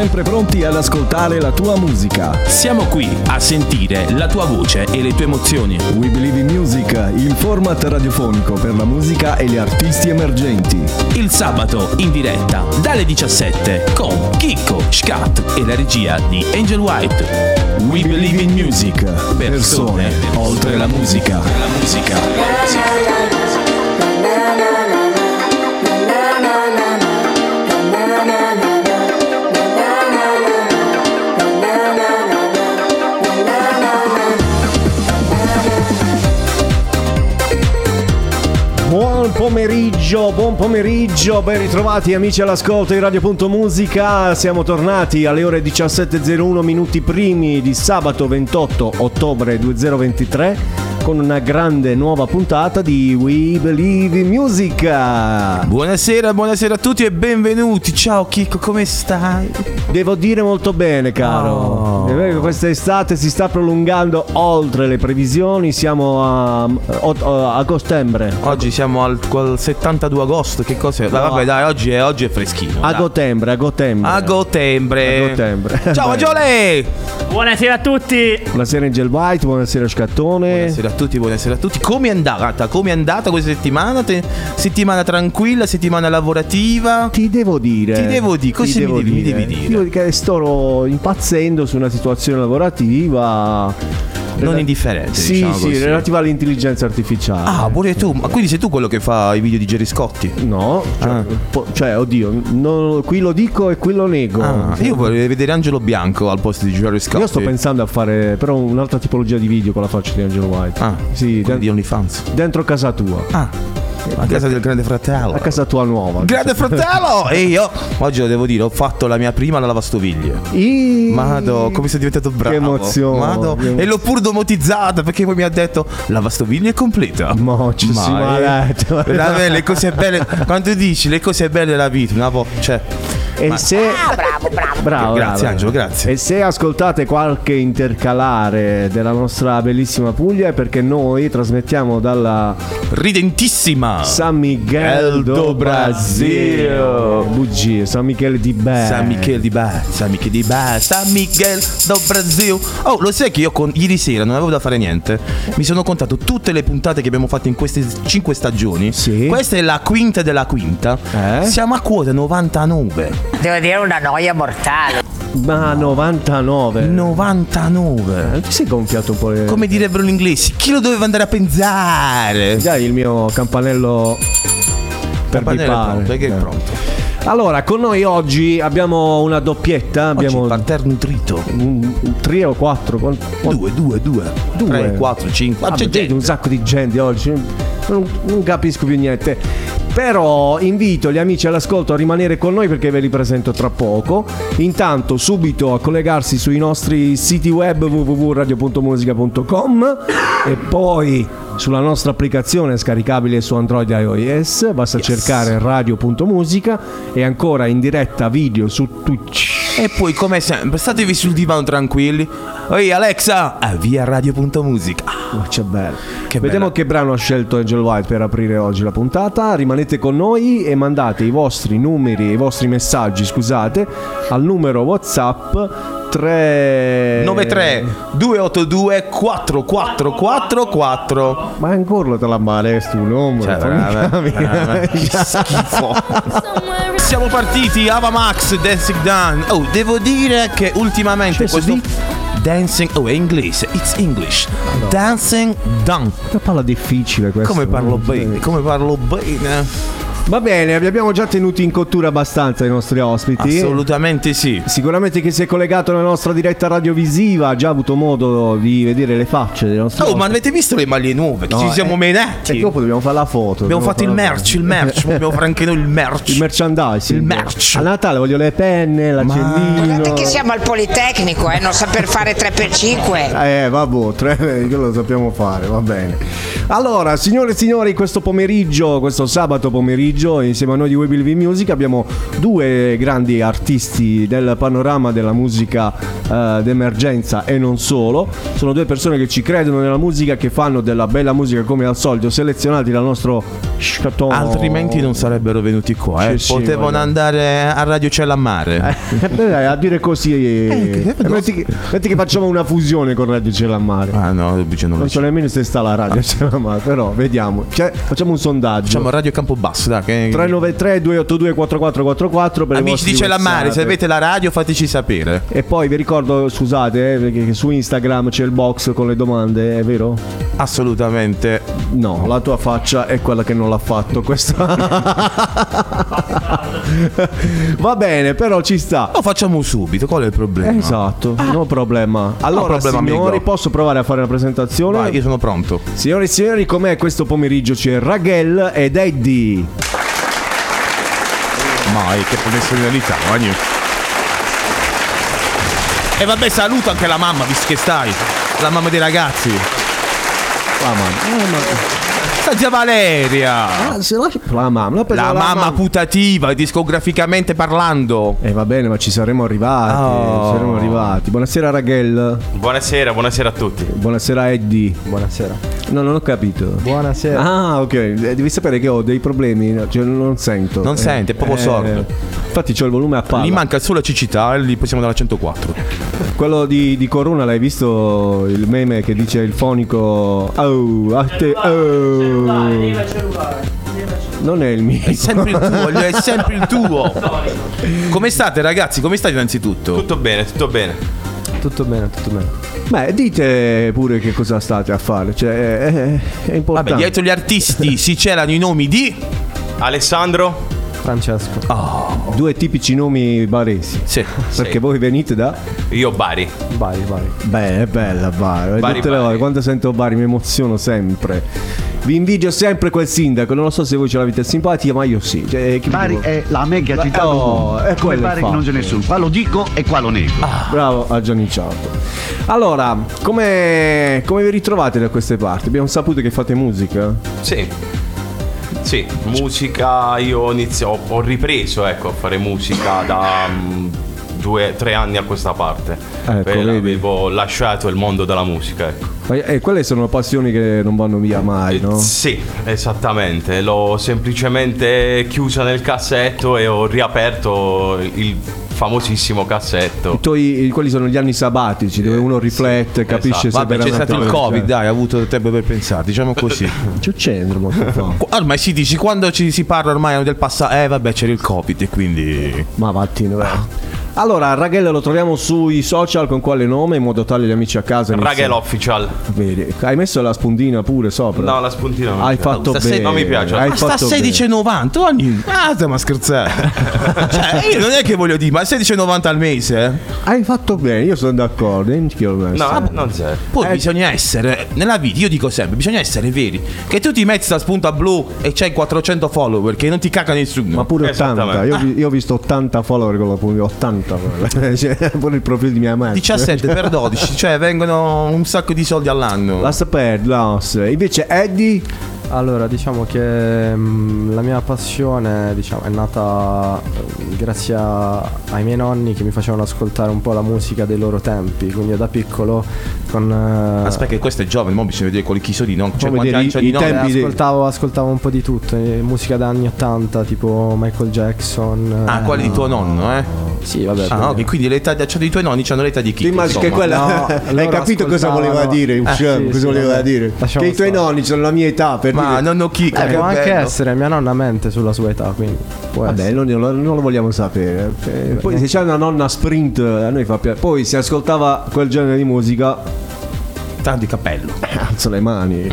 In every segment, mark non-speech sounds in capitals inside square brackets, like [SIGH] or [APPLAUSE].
Sempre pronti ad ascoltare la tua musica. Siamo qui a sentire la tua voce e le tue emozioni. We Believe in Music, il format radiofonico per la musica e gli artisti emergenti. Il sabato in diretta dalle 17 con Chicco, Scat e la regia di Angel White. We Believe in Music. Persone oltre la musica. La musica. Buon pomeriggio, buon pomeriggio, ben ritrovati amici all'ascolto di Radio.musica. Siamo tornati alle ore 17.01 minuti primi di sabato 28 ottobre 2023 con una grande nuova puntata di We Believe in Music. Buonasera, buonasera a tutti e benvenuti. Ciao Chicco, come stai? Devo dire molto bene, caro. Oh. Che questa estate si sta prolungando oltre le previsioni, siamo a, a, a gostembre. Oggi siamo al, al 72 agosto, che cos'è? Dai, Vabbè, dai, oggi è, oggi è freschino. A dai. gotembre, a gotembre. A gotembre. A gotembre. [LAUGHS] Ciao Beh. Magiole! Buonasera a tutti. Buonasera Angel White, buonasera Scattone. Buonasera a tutti, buonasera a tutti. Come è andata? Come è andata questa settimana? Te- settimana tranquilla, settimana lavorativa? Ti devo dire. Ti devo dire, cosa mi devo devi- mi devi dire? Devo che sto impazzendo su una situazione lavorativa. Non indifferente, Sì, diciamo sì, così. relativa all'intelligenza artificiale. Ah, pure tu. Ma quindi sei tu quello che fa i video di Gerry Scotti? No, cioè, Ah. po- cioè, oddio, no, qui lo dico e qui lo nego. Ah, io vorrei vedere Angelo Bianco al posto di Gerry Scotti. Io sto pensando a fare però un'altra tipologia di video con la faccia di Angelo White. Ah, sì, quelli den- di OnlyFans. dentro casa tua. Ah, a casa del grande fratello. A casa tua nuova. Grande fratello! E io oggi lo devo dire, ho fatto la mia prima lavastoviglie. I... Mado, come sei diventato bravo. Che emozione. Mado. che E l'ho pur domotizzata perché poi mi ha detto lavastoviglie è completa. Mo, ci si Ma, eh, maledetto. Vabbè, le cose belle. Quando dici le cose belle della vita, una volta. Cioè, E se... bravo, bravo. Grazie, Angelo, grazie. E se ascoltate qualche intercalare della nostra bellissima Puglia è perché noi trasmettiamo dalla ridentissima. San Miguel do Brasil. Bugie, San Michele di Bè. San Michele di Ba, San Michele di Ba, San Miguel do Brasil. Oh, lo sai che io con- ieri sera non avevo da fare niente. Mi sono contato tutte le puntate che abbiamo fatto in queste cinque stagioni. Sì. Questa è la quinta della quinta. Eh? Siamo a quota 99. Devo dire una noia mortale. Ma 99. 99. Non ti sei gonfiato un po'? le- Come direbbero gli inglesi, chi lo doveva andare a pensare? Dai il mio campanello per Campanello è bipare. pronto, che è Eh. pronto. Allora, con noi oggi abbiamo una doppietta. Abbiamo Oggi parterre nutrito. un, un tre o quattro? Quan- quan- Due, due, due. Due. Tre, quattro, cinque. Ah, c'è gente. un sacco di gente oggi. Non, non capisco più niente. Però invito gli amici all'ascolto a rimanere con noi perché ve li presento tra poco. Intanto subito a collegarsi sui nostri siti web www.radio.musica.com e poi sulla nostra applicazione scaricabile su Android e iOS. Basta cercare radio.musica e ancora in diretta video su Twitch. E poi, come sempre, statevi sul divano tranquilli. Ehi, Alexa, avvia radio.musica. Ma c'è bello. Che Vediamo bella. che brano ha scelto Angel White per aprire oggi la puntata. Rimanete con noi e mandate i vostri numeri, i vostri messaggi, scusate, al numero WhatsApp 3 93 282 4444 Ma ancora te la male stu numero. Cioè, brava. [LAUGHS] Che schifo. Siamo partiti, Ava Max, Dancing Down. Oh, devo dire che ultimamente Cioè, questo di- Dancing, oh è inglese, it's English. Dancing Down. Che parla difficile questo. Come parlo no? bene, come parlo bene. Va bene, vi abbiamo già tenuti in cottura abbastanza i nostri ospiti. Assolutamente sì. Sicuramente chi si è collegato alla nostra diretta radiovisiva ha già avuto modo di vedere le facce dei nostri Oh, ma avete visto le maglie nuove? Che No, ci siamo eh, menati. E dopo dobbiamo fare la foto. Abbiamo fatto il merch, il merch, [LAUGHS] dobbiamo fare anche noi il merch. Il merchandising. Il merch. A Natale voglio le penne, l'accendino. Guardate che siamo al Politecnico, eh, non saper fare 3x5. Eh, vabbè, tre, quello lo sappiamo fare, va bene. Allora, signore e signori, questo pomeriggio, questo sabato pomeriggio, pomeriggio. Insieme a noi di We Believe in Music abbiamo due grandi artisti del panorama della musica eh, d'emergenza e non solo. Sono due persone che ci credono nella musica, che fanno della bella musica come al solito, selezionati dal nostro scatone. Altrimenti non sarebbero venuti qua, eh. Sì, sì, Potevano guarda. andare a Radio Cella a Mare. Eh, beh, a dire così, eh, che- metti, che, metti che facciamo una fusione con Radio Celamare. Ah no, non Non so nemmeno se sta la radio Celamare, però vediamo. Cioè, facciamo un sondaggio. Facciamo Radio Campobasso, dai. Che... 393 282 4444 per Amici vostre di Cella a Mare, se avete la radio fateci sapere. E poi vi ricordo, scusate, eh, che su Instagram c'è il box con le domande, è vero? Assolutamente. No, la tua faccia è quella che non l'ha fatto. Questo. [LAUGHS] Va bene, però ci sta. Lo facciamo subito, qual è il problema? Esatto, no problema. Allora, problema, signori, amico. posso provare a fare la presentazione? Vai, io sono pronto. Signori e signori, com'è questo pomeriggio? C'è Raghel ed Eddie. Mai, che professionalità, ogni. E vabbè, saluto anche la mamma, visto che stai. La mamma dei ragazzi. La mamma. Sta zia Valeria. La mamma. La, La mamma putativa, discograficamente parlando. Eh va bene, ma ci saremo arrivati. Oh. ci saremo arrivati. Buonasera Raghel. Buonasera, buonasera a tutti. Buonasera Eddie. Buonasera. No, non ho capito. Buonasera. Ah, ok. Eh, Devi sapere che ho dei problemi. no, Cioè, non sento. Non sente, è proprio sordo. Infatti, c'ho il volume a palla. Gli manca solo la cecità e lì possiamo dare a 104. Quello di, di Corona, l'hai visto il meme che dice il fonico. Oh, a te. Oh. Non è il mio. È sempre il tuo, è sempre il tuo. [LAUGHS] Come state ragazzi? Come state innanzitutto? Tutto bene, tutto bene. Tutto bene, tutto bene. Beh, dite pure che cosa state a fare. Cioè, è, è- importante. Vabbè, dietro gli artisti si celano i nomi di... Alessandro? Francesco. Due tipici nomi baresi. Sì. Perché voi venite da. Io Bari. Vai, vai. Beh, è bella Bari. Bari, Tutte le Bari. volte, quando sento Bari mi emoziono sempre. Vi invidio sempre quel sindaco. Non lo so se voi ce l'avete simpatia, ma io sì. Cioè, che vi Bari è la mega città Oh, è Come quello Bari il non n'è nessuno. Qua lo dico e qua lo nego. Bravo a Gianni Ciardo. Allora, come, come vi ritrovate da queste parti? Abbiamo saputo che fate musica. Sì. Sì, musica, io inizio, ho, ripreso ecco, a fare musica da mm, due, tre anni a questa parte. Ecco, avevo lasciato il mondo della musica, ecco. Ma- E quelle sono passioni che non vanno via mai, no? Sì, esattamente. L'ho semplicemente chiusa nel cassetto e ho riaperto il famosissimo cassetto. I tuoi, quelli sono gli anni sabbatici dove uno riflette, capisce esatto. se Vabbè, c'è stato il Covid, dai, ha avuto tempo per pensare, diciamo così. [LAUGHS] C'è [LAUGHS] fa. Qu- Ormai si dice, quando ci si parla ormai del passato, eh vabbè c'era il Covid e quindi... Ma vattene, vai. Allora, Raghel lo troviamo sui social con quale nome in modo tale gli amici a casa Raghel Official. Vedi, hai messo la spuntina pure sopra. No, la spuntina non mi Hai piace. fatto Sta bene. non mi piace. Hai Ma sta a fatto bene. 16,90 ogni... Ah, stiamo a scherzare. [LAUGHS] cioè, io non è che voglio dire, ma 16,90 al mese, eh? Hai fatto bene, io sono d'accordo. eh. No, non serve. Poi Eh. bisogna essere, nella vita, io dico sempre, bisogna essere veri. Che tu ti metti sta spunta blu e c'hai 400 follower, che non ti caga nessuno. Ma pure 80, Esattamente. io, io ho visto 80 follower con la punta, 80 [LAUGHS] cioè, pure il profilo di mia madre. 17 per 12, cioè vengono un sacco di soldi all'anno. Perdere, lascia. Invece Eddie, Allora, diciamo che mm, la mia passione diciamo, è nata eh, grazie a- ai miei nonni che mi facevano ascoltare un po' la musica dei loro tempi. Quindi io da piccolo con... eh, Aspetta, che questo è giovane, mo bisogna vedere con chi sono di no. Cioè, quanti anni i di no? tempi di- ascoltavo, ascoltavo un po' di tutto, eh, musica da anni 80 tipo Michael Jackson. Ah, eh, quelli di tuo nonno, eh? Sì, vabbè. Ah, quindi- ok, quindi l'età cioè, dei tuoi nonni hanno l'età di chi? ti immagini che quella. No, [LAUGHS] hai capito cosa voleva dire? Eh, sì, cosa sì, voleva vabbè. dire? Lasciamo che i tuoi stare. nonni sono la mia età per Ma dire. nonno chi? Eh, può anche essere, mia nonna mente sulla sua età, quindi può Vabbè, non, non lo- non lo vogliamo sapere. Eh, Poi se c'è una nonna sprint, a noi fa piacere. Poi si ascoltava quel genere di musica, Tanto di cappello. [LAUGHS] alza le mani.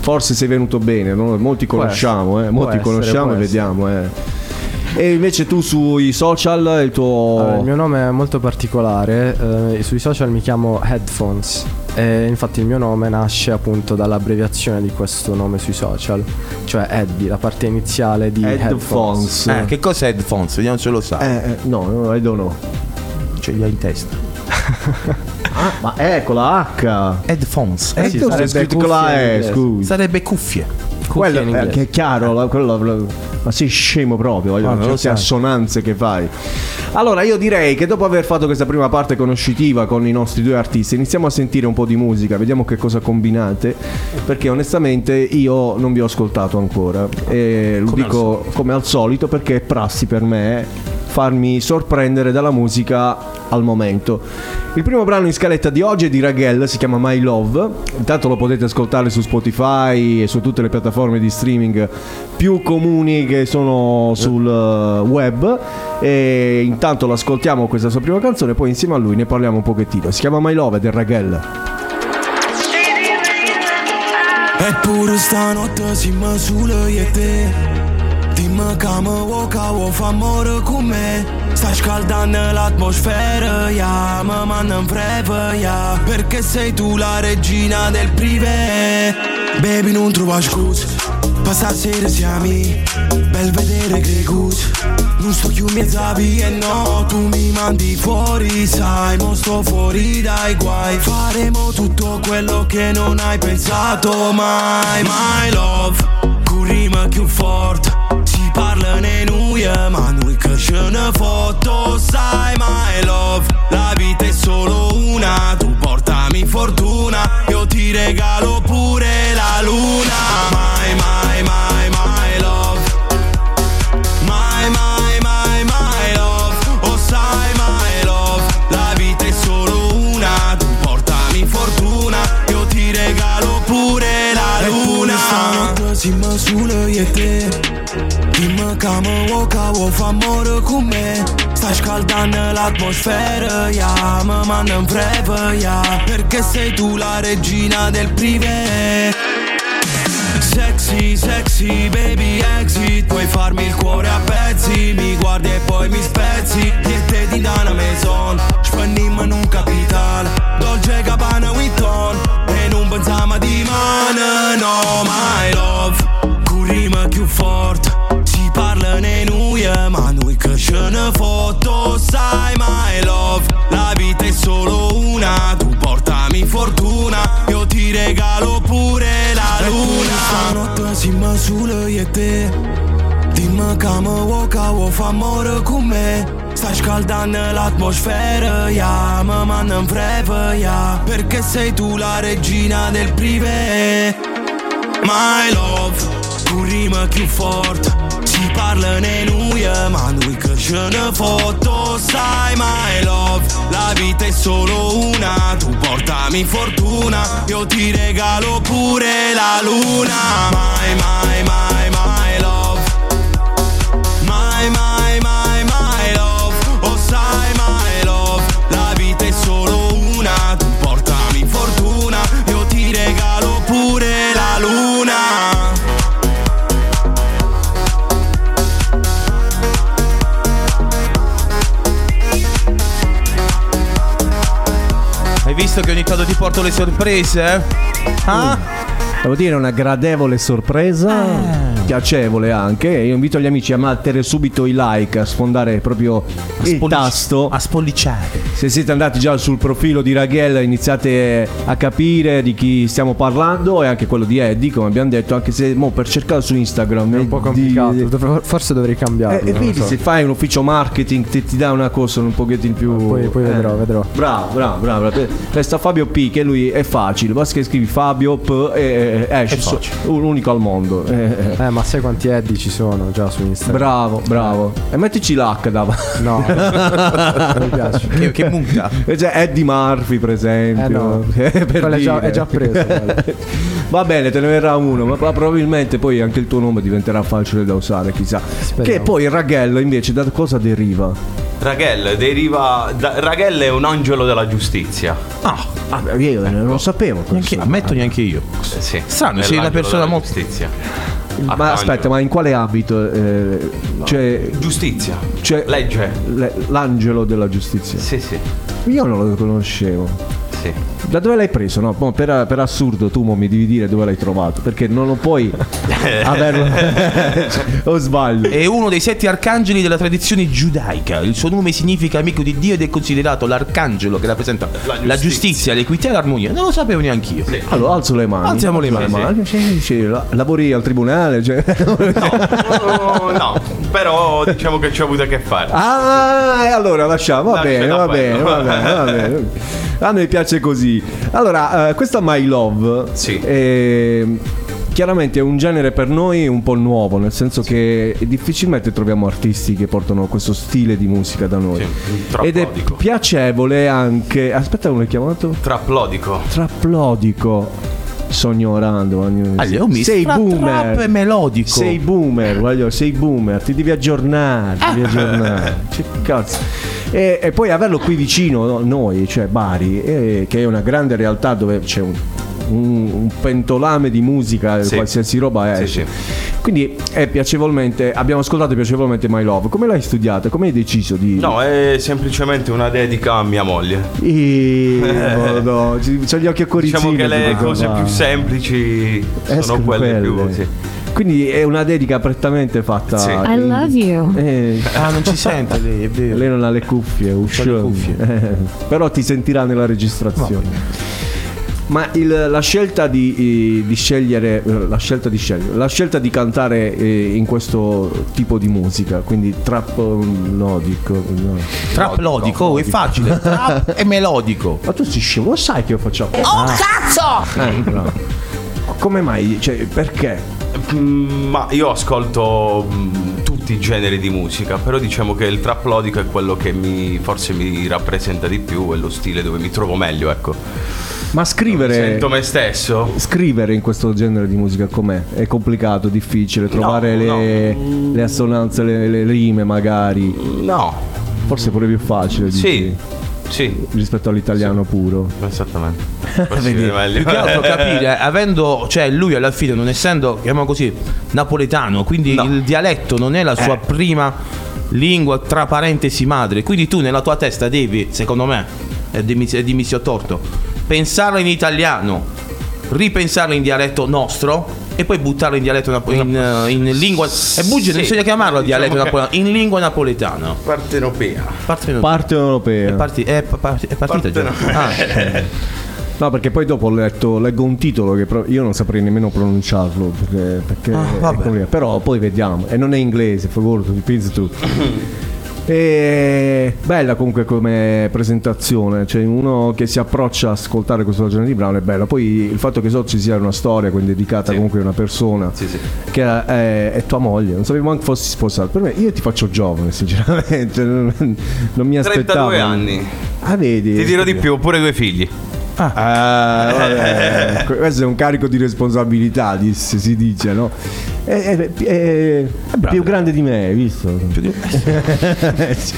Forse sei venuto bene, no? molti conosciamo, eh, molti essere, conosciamo e essere. vediamo. Eh. E invece tu sui social, il tuo... Allora, il mio nome è molto particolare, eh, sui social mi chiamo Headphones e infatti il mio nome nasce appunto dall'abbreviazione di questo nome sui social, cioè Eddie, la parte iniziale di Headphones. Headphones. Eh, che cos'è Headphones? Vediamo se lo sa. Eh, eh, no, no, I don't know. Ce li ha in testa. [LAUGHS] Ah, ma ecco la H. Headphones. Eh, Eh, sei sarebbe cuffie E, scusa. Sarebbe cuffie. Quello in che è chiaro, quello- Ma sei scemo proprio, voglio non lo certe assonanze che fai. Allora, io direi che dopo aver fatto questa prima parte conoscitiva con i nostri due artisti, iniziamo a sentire un po' di musica, vediamo che cosa combinate. Perché onestamente io non vi ho ascoltato ancora. E lo Come al dico come al solito perché è prassi per me farmi sorprendere dalla musica al momento. Il primo brano in scaletta di oggi è di Raghel, si chiama My Love. Intanto lo potete ascoltare su Spotify e su tutte le piattaforme di streaming più comuni che sono sul eh, web. E intanto lo ascoltiamo questa sua prima canzone, poi insieme a lui ne parliamo un pochettino. Si chiama My Love è Raghel. Eppure stanotte siamo solo io e te Dimmi che mi vuoi che vuoi fa amore con me. Stai scaldando l'atmosfera, yeah Mi manda in freva, yeah Perché sei tu la regina del privé. Baby non trova scuse Per stasera siamo Bel vedere Gregus Non sto più mezza via, no Tu mi mandi fuori, sai. Mo sto fuori dai guai. Faremo tutto quello che non hai pensato mai. My love Rima più forte. Si parla nei noi Ma noi che ce ne foto Sai my love. La vita è solo una. Tu portami fortuna. Io ti regalo pure la luna e te che mi vuoi che vuoi fa amore con me. Stai scaldando l'atmosfera, yeah Mi manda in freva, yeah Perché sei tu la regina del privé Sexy, sexy, baby exit. Puoi farmi il cuore a pezzi Mi guardi e poi mi spezzi Niente di Dana Maison Spendiamo in un capitale Dolce Gabbana Witton E non pensiamo di mano No, Con forte Si parla nei noi Ma noi che ce ne foto Sai, my love. La vita è solo una Tu portami fortuna. Io ti regalo pure la luna. Stanotte siamo solo io e te. Dimmi che mi vuoi che vuoi fa amore con me. Stai scaldando l'atmosfera, yeah Mi manda in freva, yeah. Perché sei tu la regina del privé. My love Con rima più forte Si parla nei noi Ma noi che ce ne foto Sai my love. La vita è solo una. Tu portami fortuna. Io ti regalo pure la luna. My, my, my, visto che ogni tanto ti porto le sorprese? Ah? Devo dire una gradevole sorpresa, Eh. piacevole anche. Io invito gli amici a mettere subito i like, a sfondare proprio il spollic- tasto. A spolliciare. Se siete andati già sul profilo di Raghel iniziate a capire di chi stiamo parlando e anche quello di Eddie, come abbiamo detto, anche se mo, per cercare su Instagram È un po' complicato. Dov- Forse dovrei cambiarlo. Eh, e lo vedi, so. se fai un ufficio marketing ti, ti dà una cosa un pochettino più. Poi, poi eh. vedrò, vedrò. Bravo, bravo, bravo. Resta Fabio P, che lui è facile. Basta che scrivi Fabio P e e esce su- un unico al mondo. Eh, eh. Eh, ma sai quanti Eddie ci sono già su Instagram? Bravo, bravo. E mettici l'H davanti. [LAUGHS] No, non mi piace. Che, che munca. Cioè Eddie Murphy, per esempio. Eh, no. [LAUGHS] Eh, per è già- è già preso. [LAUGHS] Va bene, te ne verrà uno, ma probabilmente poi anche il tuo nome diventerà facile da usare, chissà. Che poi Raghel invece da cosa deriva? Raghel deriva. Da, Raghel è un angelo della giustizia. Ah, Ah, io non lo sapevo. neanche, questo. ammetto neanche io. Eh, sì. Strano, sei una persona molto- Giustizia. Ma Arcangelo. aspetta, ma in quale ambito? eh, cioè, Giustizia. cioè Legge. le- l'angelo della giustizia. Sì, sì. Io non lo conoscevo. Sì. Da dove l'hai preso? No, per, per assurdo tu mi devi dire dove l'hai trovato, perché non lo puoi [LAUGHS] averlo. [LAUGHS] o sbaglio? È uno dei sette arcangeli della tradizione giudaica. Il suo nome significa amico di Dio ed è considerato l'arcangelo che rappresenta la giustizia, l'equità e l'armonia. Non lo sapevo neanche io. Allora alzo le mani. Alziamo le mani, Sì, sì, la- lavori al tribunale? Cioè... No, no, però diciamo che ci ho avuto a che fare. Ah, e allora lasciamo, va Lascia bene, va bene, va bene, va bene. [LAUGHS] A me piace così. Allora, eh, questa My Love Sì. è- chiaramente è un genere per noi un po' nuovo, nel senso che difficilmente troviamo artisti che portano questo stile di musica da noi. Sì, Ed è piacevole anche. Aspetta, come l'hai chiamato? Traplodico. Traplodico. Ah, è un mix sei tra boomer. e melodico. Sei boomer, voglio, sei boomer, ti devi aggiornare, ti devi aggiornare. [LAUGHS] Che cazzo. E, e poi averlo qui vicino, no, noi, cioè Bari, eh, che è una grande realtà dove c'è un, un- un pentolame di musica, Sì. qualsiasi roba Sì, esce. sì. Quindi è piacevolmente, abbiamo ascoltato piacevolmente My Love. Come l'hai studiata? Come hai deciso di... No, è semplicemente una dedica a mia moglie. Eh, no, c'ho gli occhi a coricina. Diciamo che le cose va. più semplici sono Escono quelle più. quelle. Sì. Quindi è una dedica prettamente fatta. Sì. I love you. Eh, Ah, non ci sente lei, è vero. lei non ha le cuffie, cuffie. Eh, [LAUGHS] però ti sentirà nella registrazione. Ma il- la scelta di, di scegliere, eh, la scelta di scegliere, la scelta di cantare eh, in questo tipo di musica, quindi trap eh, no, dico, no. Trap lodico, oh, è facile. Trap e melodico. Ma tu sei scemo, lo sai che io faccio? Oh cazzo! Eh, bravo. Come mai? Cioè, perché? Mm, Ma io ascolto mm, tutti i generi di musica, però diciamo che il trap lodico è quello che mi, forse mi rappresenta di più, è lo stile dove mi trovo meglio, ecco. Ma scrivere Sento me stesso. Scrivere in questo genere di musica com'è? È complicato, difficile, trovare No, le, le assonanze, le, le rime magari. No, Forse è pure più facile dici, sì, sì, rispetto all'italiano puro. esattamente. [LAUGHS] Più che altro capire, avendo, cioè lui alla fine non essendo, chiamiamolo così, napoletano, quindi No. il dialetto non è la sua prima lingua tra parentesi madre, quindi tu nella tua testa devi, secondo me, e dimmi, dimmi se ho torto, pensarla in italiano, ripensarla in dialetto nostro e poi buttarla in dialetto napo- in, eh, in lingua e bugie, Sì. bisogna chiamarlo Diciamo dialetto napoletano, in lingua napoletana. Partenopea. Parte- Parte europea. è, parti- è pa- parti- è partita già. Ah, [LAUGHS] No, perché poi dopo ho letto, leggo un titolo che pro- io non saprei nemmeno pronunciarlo. Perché, perché Ah, è però poi vediamo. E non è inglese, figurati, pensi tu. E bella comunque come presentazione, cioè uno che si approccia a ascoltare questo genere di brano è bello. Poi il fatto che so ci sia una storia quindi dedicata Sì. comunque a una persona Sì, sì. che è, è tua moglie, non sapevo neanche fossi sposato. Per me io ti faccio giovane, sinceramente, non, non mi aspettavo. 32 anni. Ah, vedi? Ti dirò di più, ho pure due figli. Ah, vabbè. Questo è un carico di responsabilità, si dice, no? È, è- è- è più grande di me, hai visto? [LAUGHS] Perché Eh sì,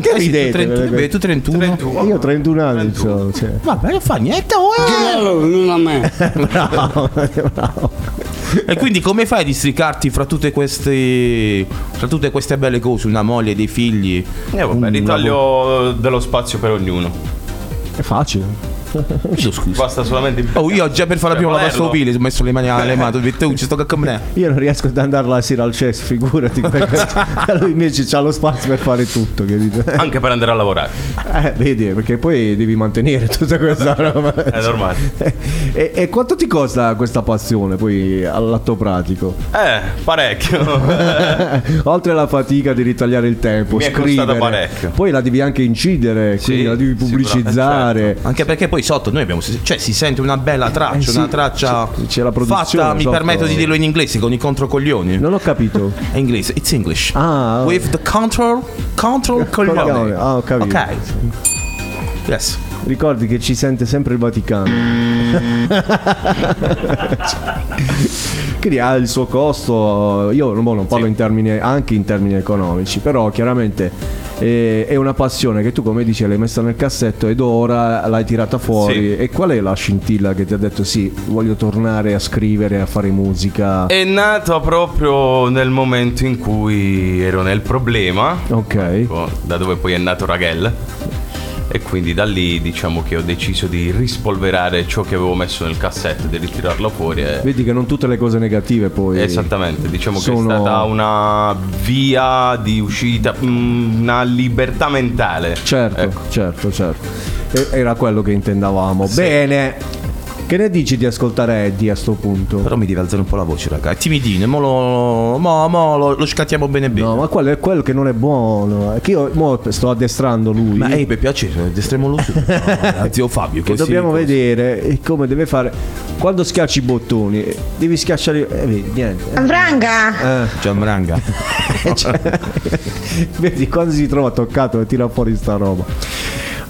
tu ridete? 31, beh, tu 31. Io ho 31 anni, so, cioè. Vabbè, non fa niente. oh, eh. Non a me. [LAUGHS] bravo, [LAUGHS] bravo. E quindi come fai a districarti fra tutte queste fra tutte queste belle cose, una moglie, dei figli? E vabbè, ritaglio dello spazio per ognuno. È facile. [LAUGHS] Scusa. Basta solamente Oh, io già per fare la prima Volerlo. lavastoviglie ho messo le mani alle mani, ho detto, "Oh, ci sto me. Io non riesco ad andare la sera al cesso, figurati. [LAUGHS] perché lui invece ha lo spazio per fare tutto, capito? Anche per andare a lavorare. Eh, vedi, perché poi devi mantenere tutta questa [LAUGHS] roba. È normale. E, e quanto ti costa questa passione poi all'atto pratico? Eh, parecchio. Oltre alla fatica di ritagliare il tempo, Mi è scrivere, poi la devi anche incidere, quindi la devi sì, pubblicizzare. Anche perché poi sotto noi abbiamo cioè si sente una bella traccia, Eh sì, una traccia c'è- c'è la produzione fatta, mi sotto. permetto di dirlo in inglese con i controcoglioni. Non ho capito. È inglese, it's English. Ah, With the control control coglioni. Ah, ho capito. Ok. Yes. Ricordi che ci sente sempre il Vaticano. [LAUGHS] Quindi ha il suo costo, io boh, non parlo in termini, anche in termini economici, però chiaramente eh, è una passione che tu come dici l'hai messa nel cassetto ed ora l'hai tirata fuori. Sì. E qual è la scintilla che ti ha detto sì, voglio tornare a scrivere, a fare musica? È nato proprio nel momento in cui ero nel problema, Ok. ecco, da dove poi è nato Raghel. E quindi da lì diciamo che ho deciso di rispolverare ciò che avevo messo nel cassetto, di ritirarlo fuori. E... Vedi che non tutte le cose negative poi. Esattamente, diciamo sono- che è stata una via di uscita, mm, una libertà mentale. Certo, Ecco. certo, certo. Era quello che intendavamo. Bene. Che ne dici di ascoltare Eddie a sto punto? Però mi devi alzare un po' la voce, raga. È timidino, mo lo, mo, mo lo, lo scattiamo bene bene. No, ma quello è quello che non è buono. È che io mo sto addestrando lui. Ma ehi, per piacere, destremo lo su. [LAUGHS] No, zio Fabio, che dobbiamo così. vedere e come deve fare. Quando schiacci i bottoni, eh, devi schiacciare. Eh, vedi, niente. Vranga! Eh, Gianbranga. [LAUGHS] cioè, [LAUGHS] vedi, quando si trova toccato e tira fuori sta roba.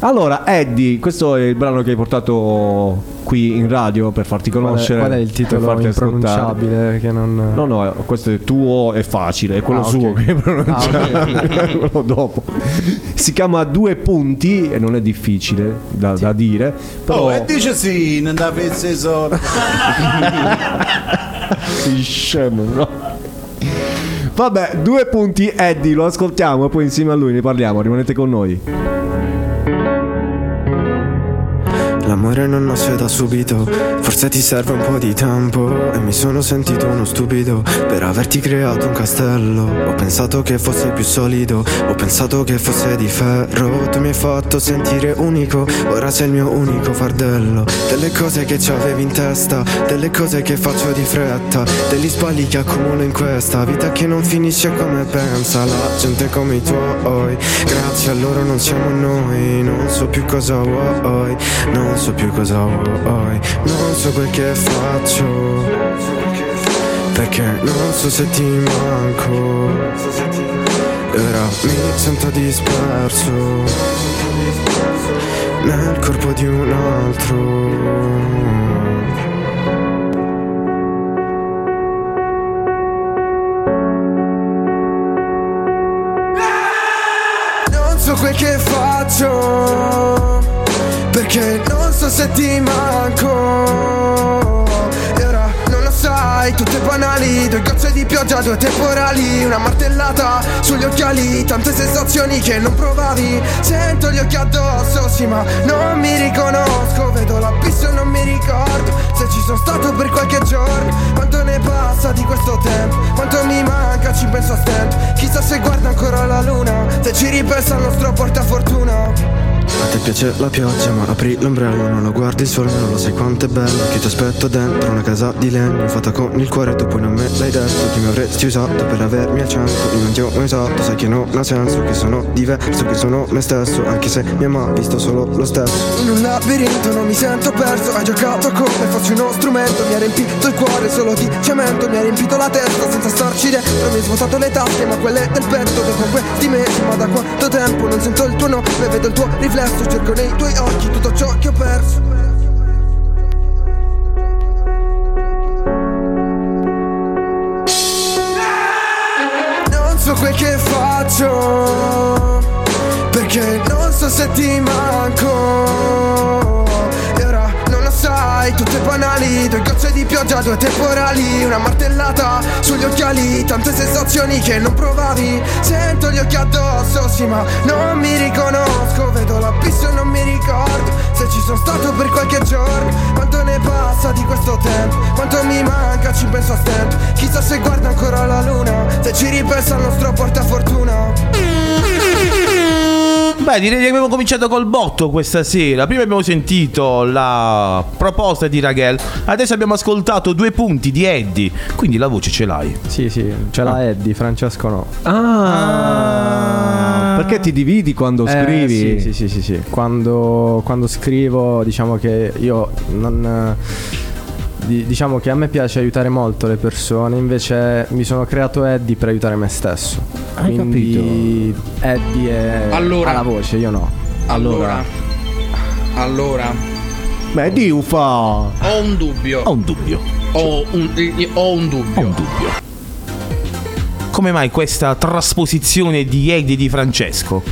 Allora, Eddie, questo è il brano che hai portato qui in radio per farti Qual è, conoscere. qual è il titolo impronunciabile che non... No, no, questo è tuo, è facile, è quello Ah, suo che è pronunciabile, Ah, [LAUGHS] quello dopo. Si chiama Due Punti e non è difficile da, da dire. Però Oh, e dice sì, non da pezzi sotto. Sei scemo, no? Vabbè, due punti Eddie, lo ascoltiamo e poi insieme a lui ne parliamo, rimanete con noi. L'amore non nasce da subito, forse ti serve un po' di tempo. E mi sono sentito uno stupido per averti creato un castello. Ho pensato che fosse più solido, ho pensato che fosse di ferro. Tu mi hai fatto sentire unico, ora sei il mio unico fardello. Delle cose che ci avevi in testa, delle cose che faccio di fretta. Degli sbagli che accumulo in questa vita che non finisce come pensa. La gente come i tuoi, grazie a loro non siamo noi. Non so più cosa vuoi, non so più cosa vuoi Non so quel che faccio Perché non so se ti manco. E ora mi sento disperso Nel corpo di un altro. Non so quel che faccio Perché non so se ti manco. E ora non lo sai, tutte banali Due gocce di pioggia, due temporali Una martellata sugli occhiali Tante sensazioni che non provavi. Sento gli occhi addosso, sì ma non mi riconosco. Vedo l'abisso e non mi ricordo Se ci sono stato per qualche giorno. Quanto ne passa di questo tempo? Quanto mi manca, ci penso a stento Chissà se guarda ancora la luna Se ci ripensa al nostro portafortuna a te piace la pioggia ma apri l'ombrello Non lo guardi il sole non lo sai quanto è bello. Che ti aspetto dentro una casa di legno Fatta con il cuore tu poi non me l'hai detto. Che mi avresti usato per avermi al centro? Io non ti ho mai usato sai che non ha senso Che sono diverso che sono me stesso. Anche se mi ha mai visto solo lo stesso. In un labirinto non mi sento perso Hai giocato come fossi uno strumento. Mi ha riempito il cuore solo di cemento. Mi ha riempito la testa senza starci dentro. Mi hai svuotato le tasche ma quelle del petto Dopo questi mesi. Ma da quanto tempo Non sento il tuo nome vedo il tuo riflesso Cerco nei tuoi occhi tutto ciò che ho perso. Non so quel che faccio Perché non so se ti manco sai, tutte banali Due gocce di pioggia, due temporali Una martellata sugli occhiali Tante sensazioni che non provavi. Sento gli occhi addosso, sì ma non mi riconosco. Vedo l'abisso e non mi ricordo Se ci sono stato per qualche giorno. Quanto ne passa di questo tempo? Quanto mi manca, ci penso a stento. Chissà se guarda ancora la luna Se ci ripensa al nostro portafortuna Beh, direi che abbiamo cominciato col botto questa sera. Prima abbiamo sentito la proposta di Raghel, adesso abbiamo ascoltato due punti di Eddie. Quindi la voce ce l'hai. Sì, sì, ce l'ha Eddie, Francesco no. Ah, perché ti dividi quando Eh, scrivi? sì, sì, sì, sì, sì. Quando, quando scrivo, diciamo che io non. Di- diciamo che a me piace aiutare molto le persone, invece mi sono creato Eddie per aiutare me stesso. Hai Quindi Eddie è Allora. ha la voce, io no. Allora, allora, Beh, di ufa. ho un dubbio. Ho un dubbio. Ho un, ho un dubbio. Ho un dubbio. Come mai questa trasposizione di Eddie di Francesco?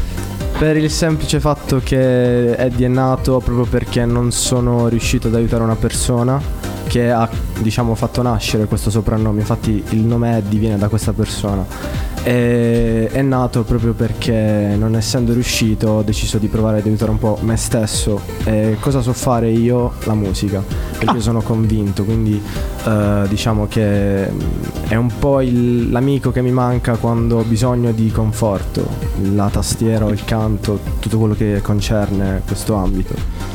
Per il semplice fatto che Eddie è nato proprio perché non sono riuscito ad aiutare una persona che ha diciamo fatto nascere questo soprannome. Infatti il nome Eddie viene da questa persona. E è nato proprio perché non essendo riuscito ho deciso di provare ad aiutare un po' me stesso. E cosa so fare io? La musica. Perché io sono convinto, quindi eh, diciamo che è un po' il- l'amico che mi manca quando ho bisogno di conforto, la tastiera, il canto, tutto quello che concerne questo ambito.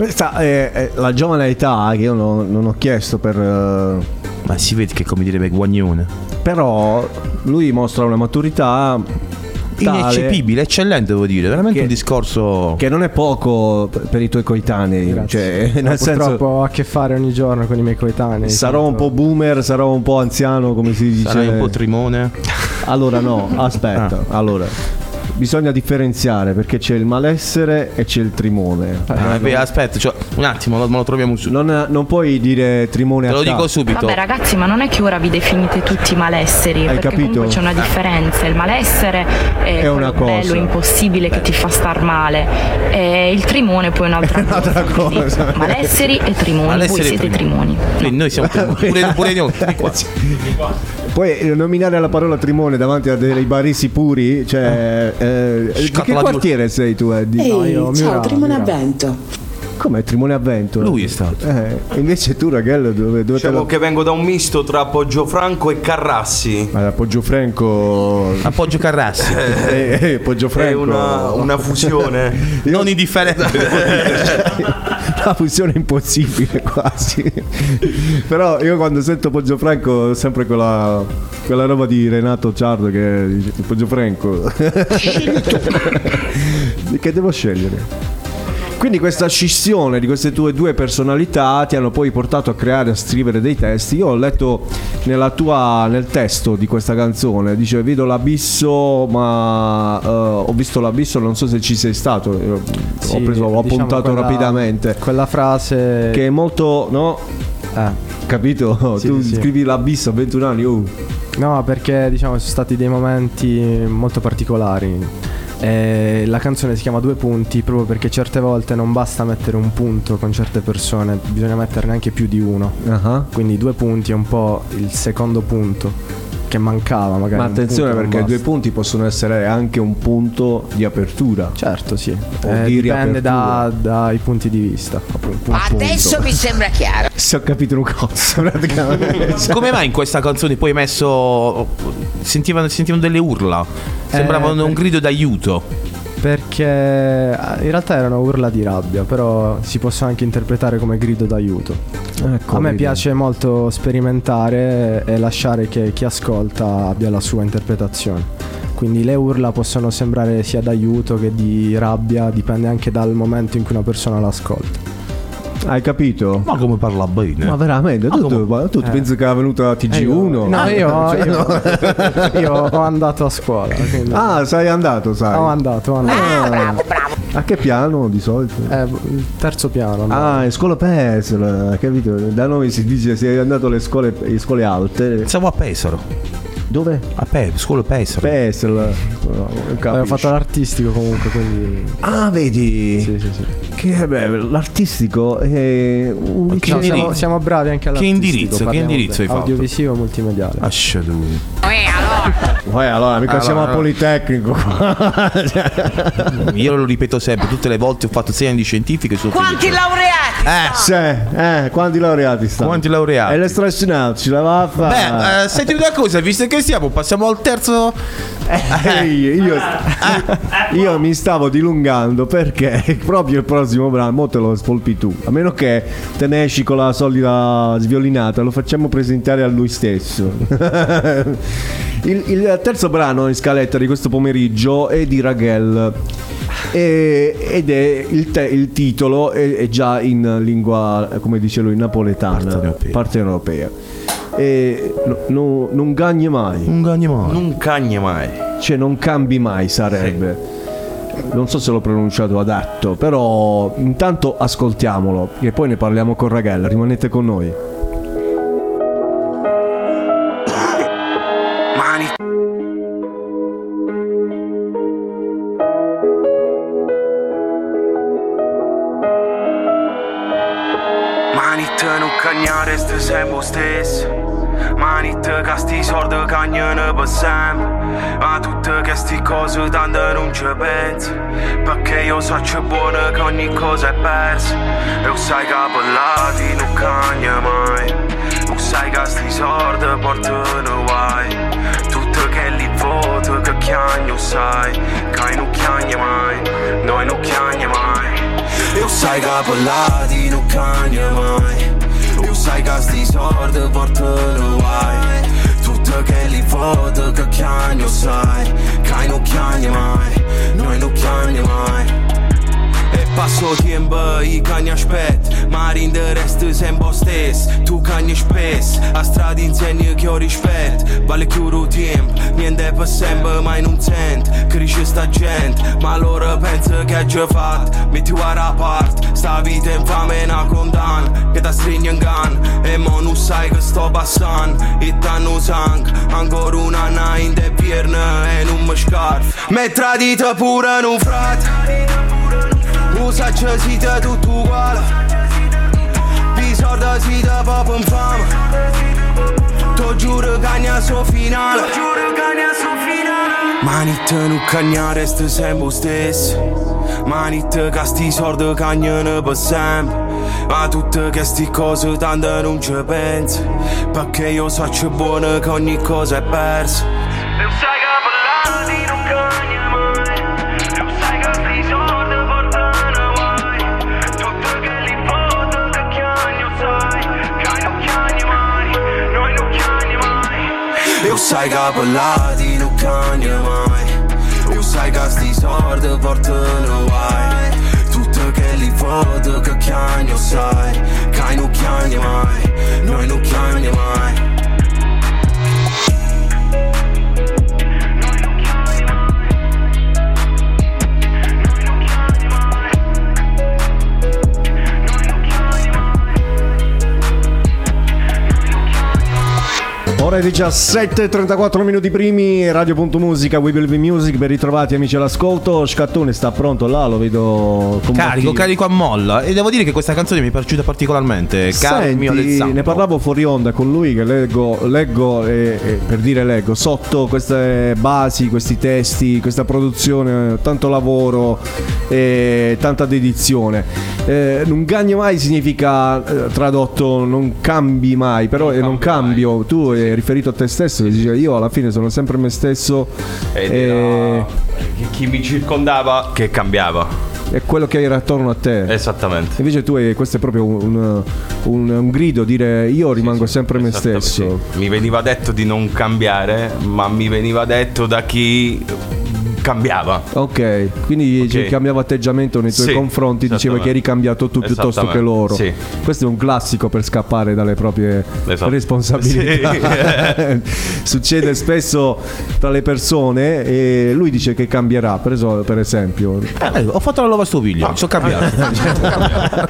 Questa è, è la giovane età che io non, non ho chiesto per... eh, Ma si vede che come direbbe Guagnone. Però lui mostra una maturità tale Ineccepibile, eccellente devo dire, veramente Che- un discorso... che non è poco per i tuoi coetanei. Cioè, No, nel purtroppo senso, ho a che fare ogni giorno con i miei coetanei. sarò un po' boomer, sarò un po' anziano, come si dice. Sarai un po' trimone. Allora no, aspetta, allora. Bisogna differenziare perché c'è il malessere e c'è il trimone. Ah, beh, aspetta, cioè, un attimo, lo, me lo troviamo su. Non, non puoi dire trimone Te a lo dico caso. subito. Vabbè ragazzi, ma non è che ora vi definite tutti malesseri, Hai capito? c'è una differenza. Il malessere è, È una quello bello, cosa. impossibile che ti fa star male. E il trimone poi è un'altra [LAUGHS] cosa. quindi cosa. Malesseri e trimoni, Malesseri voi e siete trimoni. trimoni. Quindi noi siamo pure, pure noi. Poi eh, nominare la parola trimone davanti a dei barisi puri, cioè. eh, di che quartiere sei tu, Eddie? Ehi, io, ciao, Mira, Trimone. Avvento. Com'è Trimone Avvento? Lui è stato. Eh, invece tu, Raghello, dove, dove te Diciamo lo... che vengo da un misto tra Poggiofranco e Carrassi. Ma Poggio Franco. Appoggio Carrassi. Eh, eh, Poggio È Franco. una, una fusione. [LAUGHS] Non indifferente. [LAUGHS] [LAUGHS] Una fusione impossibile [LAUGHS] quasi. Però io quando sento Poggio Franco ho sempre quella, quella roba di Renato Ciardo che dice Poggio Franco. [LAUGHS] che devo scegliere? Quindi questa scissione di queste tue due personalità ti hanno poi portato a creare, a scrivere dei testi. Io ho letto nella tua, nel testo di questa canzone, dice vedo l'abisso, ma eh, ho visto l'abisso, non so se ci sei stato, Io ho, Sì, preso, ho diciamo puntato quella- rapidamente. Quella frase Che è molto, no? Eh. Capito? Sì, [LAUGHS] tu sì, sì. scrivi l'abisso a 21 anni, oh. No, perché diciamo sono stati dei momenti molto particolari. E la canzone si chiama Due punti proprio perché certe volte non basta mettere un punto con certe persone, bisogna metterne anche più di uno. Ah. Quindi due punti è un po' il secondo punto che mancava magari. Ma attenzione punto perché basta. due punti possono essere anche un punto di apertura. Certo, sì. O Eh, di dipende da- dai punti di vista. appunto. Adesso mi sembra chiaro. [LAUGHS] Si ho capito un cazzo praticamente. [LAUGHS] Come mai in questa canzone poi hai messo. Sentivano, sentivano delle urla? Sembravano Eh, un grido d'aiuto. Perché eh, in realtà erano urla di rabbia, però si possono anche interpretare come grido d'aiuto. Ecco, A me piace molto sperimentare e lasciare che chi ascolta abbia la sua interpretazione. Quindi le urla possono sembrare sia d'aiuto che di rabbia, dipende anche dal momento in cui una persona l'ascolta. Hai capito? Ma come parla bene? Ma veramente? Tu, tu- ma tu Eh. pensi che è venuto a TG1? No, [LAUGHS] io, Cioè, io, io ho andato a scuola. quindi- Ah, sei andato, sai. Ho andato, ho andato. Ah, bravo, bravo. A che piano di solito? Eh, terzo piano. no? Ah, in scuola Pesaro, capito? Da noi si dice sei andato alle scuole, alle scuole alte. Siamo a Pesaro. Dove? A Pe- scuola Pesaro. Pesaro. Capisci. fatto l'artistico comunque, quindi... Ah, vedi? Sì, sì, sì. Che beh, l'artistico è un. No, siamo, siamo bravi anche Che all'artistico. indirizzo, che indirizzo hai fatto? Audiovisivo multimediale. Lascia lui. Poi allora, mica Allora, siamo a. Politecnico. Io lo ripeto sempre, tutte le volte ho fatto 6 anni di scientifiche. Quanti felice. laureati? Eh, sì, eh, quanti laureati stanno? Quanti laureati? E l'estrasionale ce la va a fare? Beh, eh, senti una cosa, visto che siamo, passiamo al terzo. Ehi, io, io mi stavo dilungando perché [LAUGHS] proprio il prossimo brano, mo te lo spolpi tu. A meno che te ne esci con la solita sviolinata, lo facciamo presentare a lui stesso. [LAUGHS] il, il terzo brano in scaletta di questo pomeriggio è di Raghel. E- ed è il, te- il titolo è, è già in lingua, come dice lui, napoletana, parte europea. E no- no- non gagni mai. Non gagni mai. Non cagna mai. Cioè non cambi mai sarebbe. Non so se l'ho pronunciato adatto, però intanto ascoltiamolo e poi ne parliamo con Raghella, rimanete con noi. Mani te non cagnare sto sempre stesso Manit che sti soldi cagnano per sempre Ma tutte queste cose tanto non ci penso Perché io so c'è buono che ogni cosa è persa. E lo sai che parlati non cagna mai. Lo sai che sti soldi portano guai. Tutte che li voto che chiagno sai. Che non chiagna mai. Noi non chiagna mai. E lo sai che parlati non cagna mai. tu sai che soldi portano guai Tutto che li foto che chiagno sai. Che non chiagni mai, noi non chiagni mai e passo tempo, i cani aspet Ma rinde resto sempre stesso Tu cani spes A strada insegni che ho rispetto Vale chiuro tempo Niente per sempre, mai non sento Cresce sta gente Ma loro pensa che è già fatto Metti ora a parte Sta vita infame è una condanna Che ti stringe in gan E mo non sai che sto passando E t'hanno sangue Ancora una anna in de pierne E non mi scarf Mi tradito pure un frate Usa c'è siete tutto uguale Pisorda siete proprio in fama Ti giuro cagna so finale Manit non cagnare sto sempre stesso Manit che sti sordi cagnano per sempre Ma tutte queste cose tanto non ci penso Perché io so buono che ogni cosa è persa sai che parlati non cagna mai. E sai che sti sordi portano guai Tutte che li foto che chiagno sai Che non chiagni mai, noi non chiagni mai Ore 17, 34 minuti primi, Radio.musica, We Believe in Music, ben ritrovati amici all'ascolto. Scattone sta pronto là, lo vedo Carico, carico a molla. E devo dire che questa canzone mi è piaciuta particolarmente. Caro Senti, ne parlavo fuori onda con lui che leggo, leggo e, e per dire leggo, sotto queste basi, questi testi, questa produzione, tanto lavoro e tanta dedizione. Eh, non cagni mai significa eh, tradotto non cambi mai, però eh, non cambio. Tu hai riferito a te stesso che dice io alla fine sono sempre me stesso Ed e, era chi- mi circondava che cambiava. è quello che era attorno a te. Esattamente. Invece tu hai, questo è proprio un, un- un grido, dire io rimango sempre me stesso. sì. Mi veniva detto di non cambiare, ma mi veniva detto da chi cambiava. Ok, quindi Ok. cambiava atteggiamento nei tuoi Sì, confronti, diceva che eri cambiato tu piuttosto che loro. sì. Questo è un classico per scappare dalle proprie Esatto. responsabilità. [LAUGHS] Succede spesso tra le persone e lui dice che cambierà, per, eso- per esempio. Eh, ho fatto la lavastoviglie, sono cambiato.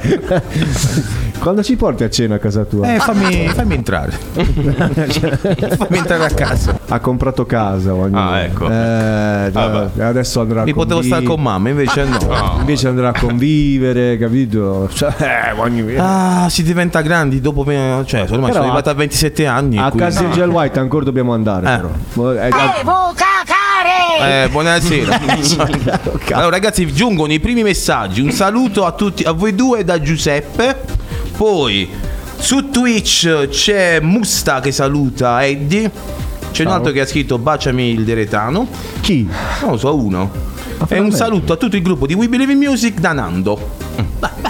[LAUGHS] Quando ci porti a cena a casa tua? eh, fammi, fammi entrare. [LAUGHS] fammi entrare a casa. Ha comprato casa ogni... Ah, ecco. Eh, già, adesso andrà a Mi potevo stare con mamma, invece no. [LAUGHS] Invece andrà a convivere, capito? Cioè, [LAUGHS] eh, ogni... Ah, si diventa grandi dopo. me- Cioè, ormai Però sono a- arrivato a 27 anni. A quindi- casa di Gel White ancora dobbiamo andare. Eh. però. Eh, eh, Devo cacare! Eh, buonasera. allora, ragazzi, giungono i primi messaggi. Un saluto a tutti, a voi due da Giuseppe. Poi su Twitch c'è Musta che saluta Eddie. C'è un Ciao. altro che ha scritto Baciami il Deretano. Chi? Non lo so, uno. E un saluto a tutto il gruppo di We Believe in Music da Nando.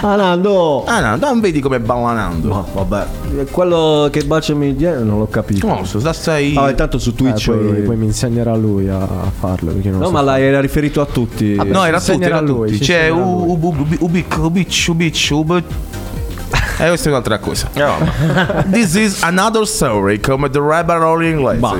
Ah, Nando! Ah, Nando, ah, vedi come balla Nando. Ma vabbè, quello che baciami dietro non l'ho capito. Non lo so, da stai. Ah, intanto su Eh, Twitch. poi, eh, poi mi insegnerà lui a, a farlo. Perché non no, so ma l'hai era riferito a tutti. Vabbè. No, era Ci tutti, era lui, tutti. C'è. Ubic, Ubic, Ubic, Ubic, Ubic. Eh, questa è un'altra cosa. Eh. [LAUGHS] This is another story, come dovrebbero in inglese. Bah.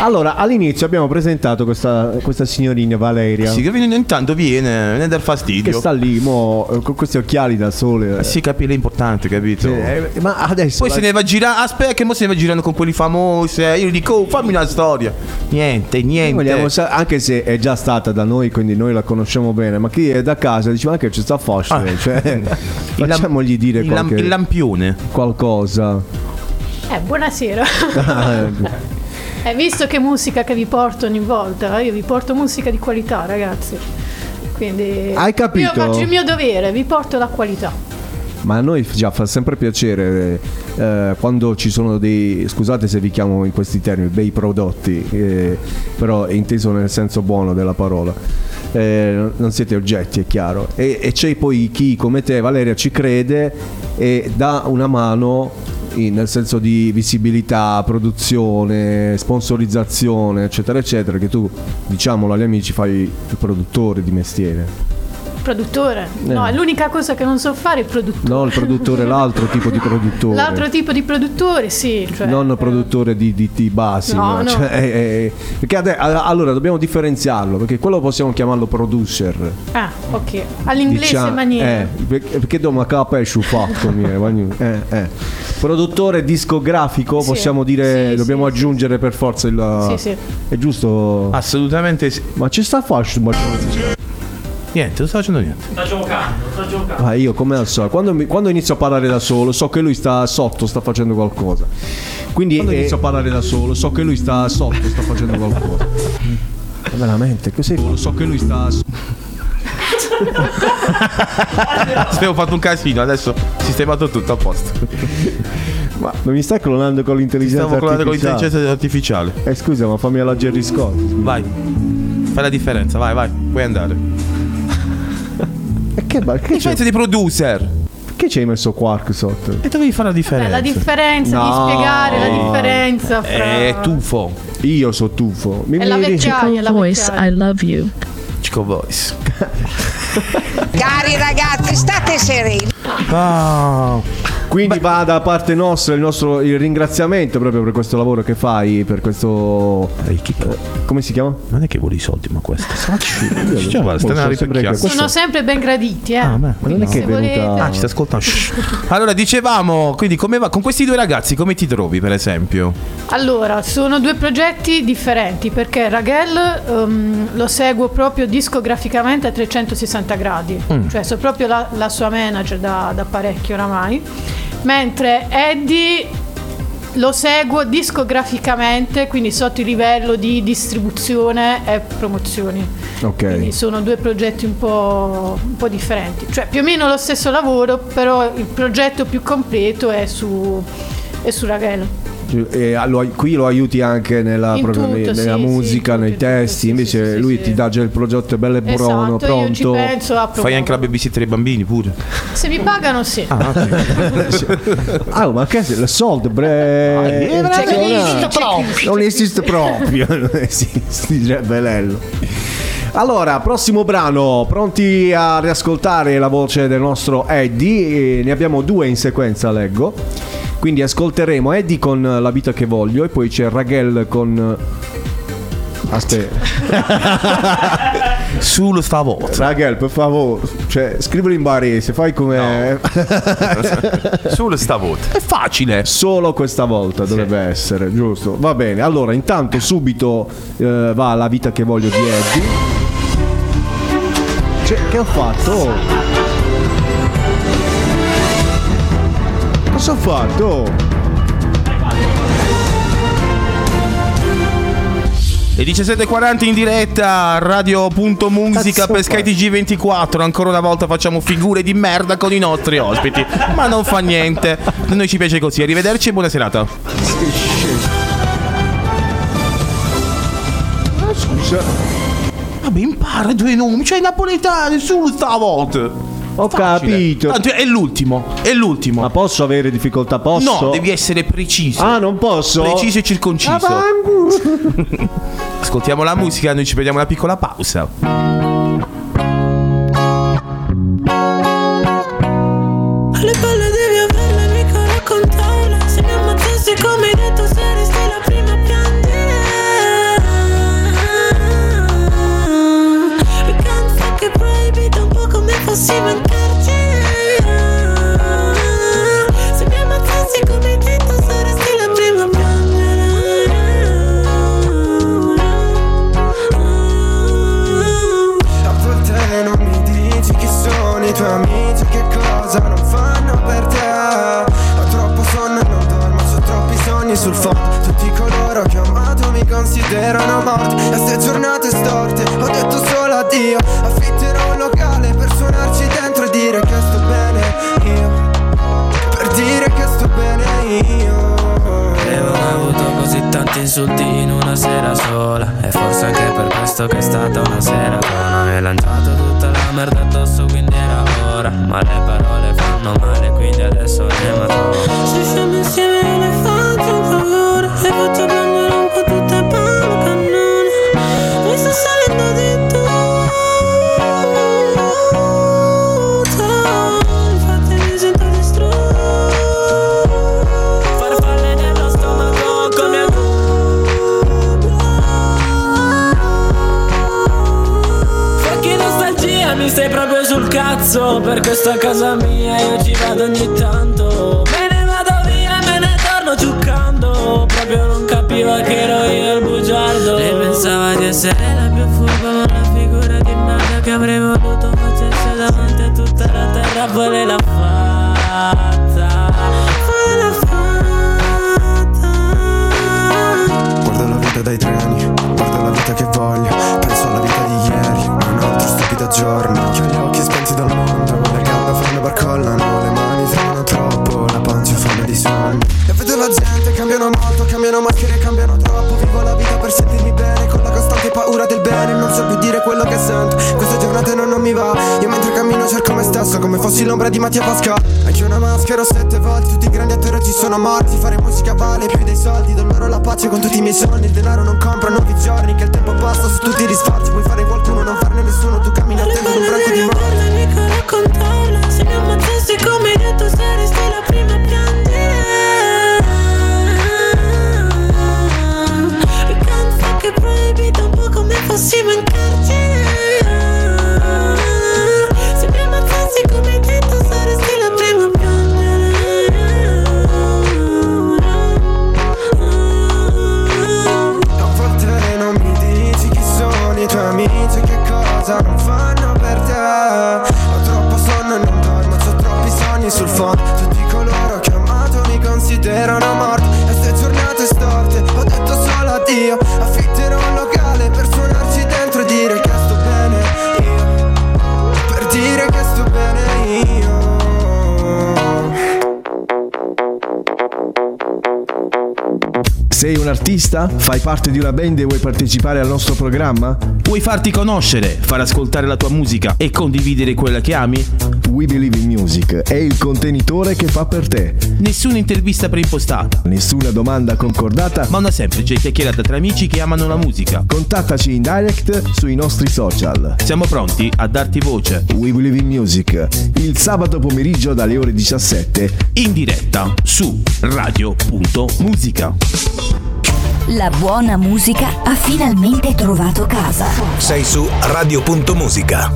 Allora, all'inizio abbiamo presentato questa, questa signorina Valeria. Sì, che viene- intanto viene, viene del fastidio. Che sta lì mo, eh, con questi occhiali da sole. Eh Sì, capire l'importante, capito? Eh, ma adesso. Poi la- se ne va girando, aspetta che mo se ne va girando con quelli famosi. eh. Io gli dico, oh, fammi una storia. Niente, niente. Vogliamo sa- anche se è già stata da noi, quindi noi la conosciamo bene, ma chi è da casa dice ma che ci sta facile, Ah. cioè, [LAUGHS] facciamogli dire qualche- il lampione. qualcosa. Eh, buonasera. [LAUGHS] Eh, visto che musica che vi porto ogni volta, io vi porto musica di qualità, ragazzi. Quindi Hai capito? Io faccio il mio dovere, vi porto la qualità. Ma a noi già fa sempre piacere eh, quando ci sono dei, scusate se vi chiamo in questi termini, bei prodotti, eh, però inteso nel senso buono della parola. Eh, non siete oggetti, è chiaro. E, e c'è poi chi come te, Valeria, ci crede e dà una mano nel senso di visibilità, produzione, sponsorizzazione, eccetera, eccetera, che tu, diciamolo agli amici, fai il produttore di mestiere. Produttore? Eh. No, è l'unica cosa che non so fare è il produttore. No, il produttore, l'altro tipo di produttore. L'altro tipo di produttore, sì. Cioè, non produttore di, di, di basi, No, no? Cioè, eh, eh, perché ade- a- allora dobbiamo differenziarlo, perché quello possiamo chiamarlo producer. Ah, ok. All'inglese Diciamo- maniera. eh, perché, perché do una capa esce fatto mie, voglio- eh, eh. Produttore discografico, Sì, possiamo dire, sì, dobbiamo aggiungere per forza il... Sì, sì. È giusto? Assolutamente sì. Ma ci sta facendo? Niente, non sto facendo niente. Sta giocando, sta giocando. Ah, io come al solito, quando, mi- quando inizio a parlare da solo, so che lui sta sotto, sta facendo qualcosa. Quindi quando inizio a parlare da solo, so che lui sta sotto, sta facendo qualcosa. Ma [LAUGHS] Veramente, così so che lui sta [LAUGHS] Abbiamo fatto un casino, adesso sistemato tutto a posto. [LAUGHS] Ma non mi stai clonando con l'intelligenza Stiamo clonando con artificiale? l'intelligenza artificiale. Eh scusa, ma fammi alla Jerry Scott. Vai. Fai la differenza, vai, vai. Puoi andare. Che, ma che c'è? Differenza di producer. Perché ci hai messo Quark sotto? E dovevi fare la differenza. la differenza, No. di spiegare la differenza fra... È tuffo. Io so tuffo. Mi, È la mi- vecchiaia, la vecchiaia. I love you. Chico Voice. [LAUGHS] Cari ragazzi, state sereni. Ah. Quindi va da parte nostra il nostro il ringraziamento proprio per questo lavoro che fai, per questo... eh, come si chiama? Non è che vuole i soldi, ma questo. Io Cioè, guarda, boh, sono sempre questo- Sono sempre ben graditi, eh. Ah, beh, Ma non è che è Se volete- venuta... Ah, ci sta ascoltando. [LAUGHS] Allora, dicevamo, quindi come va? Con questi due ragazzi come ti trovi, per esempio? Allora, sono due progetti differenti perché Raghel ehm, lo seguo proprio discograficamente a 360 gradi, Mm. cioè sono proprio la, la sua manager da, da parecchio oramai, mentre Eddie lo seguo discograficamente, quindi sotto il livello di distribuzione e promozioni. Quindi Ok. sono due progetti un po', un po' differenti, cioè più o meno lo stesso lavoro, però il progetto più completo è su, è su Raghel. E ah, lo- qui lo aiuti anche nella, In proprio tutto, nella sì, musica, sì, nei tutto, testi, sì, invece lui sì. ti dà già il progetto bello e buono, Esatto, io ci pronto. penso a Fai anche la babysitter ai bambini pure. Se mi pagano, sì. Ah, ok. [LAUGHS] Ah, ma che il soldo, bre... Eh, eh, cioè, cioè, non no, esiste proprio. Non esiste proprio, non esiste, Lello. Allora, prossimo brano, pronti a riascoltare la voce del nostro Eddie? Ne abbiamo due in sequenza, leggo. Quindi ascolteremo Eddie con La vita che voglio e poi c'è Raghel con... Aspetta. Sullo stavolta. Raghel, per favore, cioè, scrivilo in barese, fai come... [LAUGHS] Sullo stavolta. È facile. Solo questa volta dovrebbe essere, giusto? Va bene, allora intanto subito eh, va la vita che voglio di Eddie. Cioè, che ho fatto? Cosa ho fatto? Le 17.40 in diretta, radio.musica Cazzo per fai? Sky TG24. Ancora una volta facciamo figure di merda con i nostri ospiti. Ma non fa niente. A noi ci piace così. Arrivederci e buona serata. Scusa. Vabbè, impara due nomi. Cioè, napoletano, sullo stavolta. Ho capito. Tanto è l'ultimo. È l'ultimo. Ma posso avere difficoltà? Posso? No, devi essere preciso. Ah, non posso? Preciso e circonciso. Avangu. [LAUGHS] Ascoltiamo la musica, noi ci prendiamo una piccola pausa. Un artista? Fai parte di una band e vuoi partecipare al nostro programma? Vuoi farti conoscere, far ascoltare la tua musica e condividere quella che ami? We Believe in Music è il contenitore che fa per te. Nessuna intervista preimpostata, Nessuna domanda concordata, ma una semplice chiacchierata tra amici che amano la musica. contattaci in direct sui nostri social. Siamo pronti a darti voce We Believe in Music, il sabato pomeriggio dalle ore 17 in diretta su radio.musica. La buona musica ha finalmente trovato casa. Sei su Radio.musica.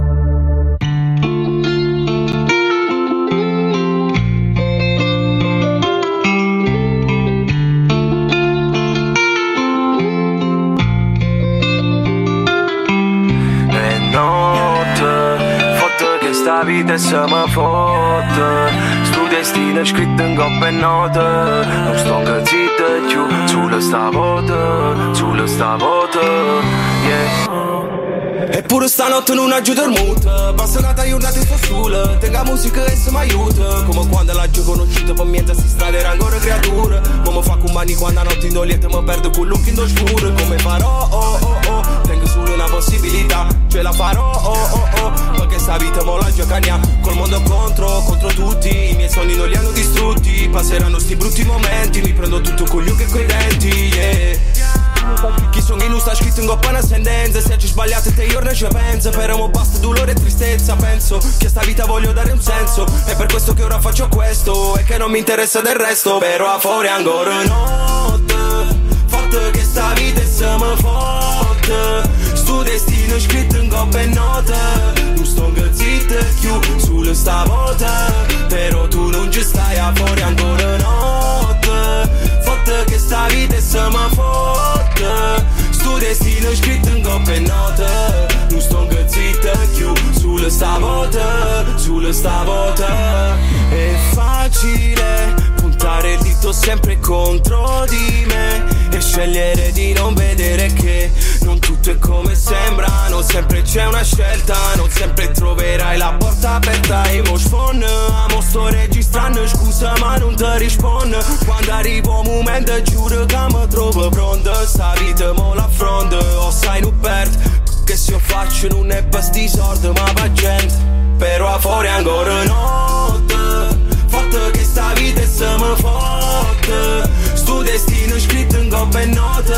E notte, foto che sta vita e se mi destine shkritë nga penate. Nuk ston këtë qitë e që Qullës të votë Qullës të votë Yeah. Eppure stanotte non aiuta il mood. Passata giornata sto solo Tenga musica e se mi aiuta Come quando la giù conosciuta Per mientras si strada era ancora creatura. Mi fa con mani quando a notte in dolietta Mi perdo con l'occhio in do scuro Come farò oh oh oh Tengo solo una possibilità. Ce la farò oh oh oh Perché sta vita mo la giocania Col mondo contro, contro tutti. I miei sogni non li hanno distrutti. Passeranno sti brutti momenti. Mi prendo tutto con gli occhi e coi denti yeah chi sono in sta scritto in coppa una sentenza Se ci sbagliate te io ne ci penso. Per mo basta dolore e tristezza Penso che a sta vita voglio dare un senso. È per questo che ora faccio questo E che non mi interessa del resto. Però a fuori ancora notte. Fatto che sta vita è se mi fotte Sto destino scritto in coppa e note. Non sto zitto più sulla sta volta. Però tu non ci stai a fuori ancora notte Fatto che sta vita è se mi fotte Sto destino scritto in coppe note Non sto zitto più sulla sta volta Sulla sta volta È facile puntare il dito sempre contro di me E scegliere di non vedere che non tutto è come sembra Non sempre c'è una scelta Non sempre troverai la porta aperta E mo sfon Amo sto registrando Scusa ma non ti rispondo Quando arrivo un momento giuro che mi trovo pronto Sta vita mo l'affronto Ho sai non perdo Che se io faccio non è per sti sordi ma va gente. Però a fuori ancora notte Fatto che sta vita è se mi fotte scritto in coppa e note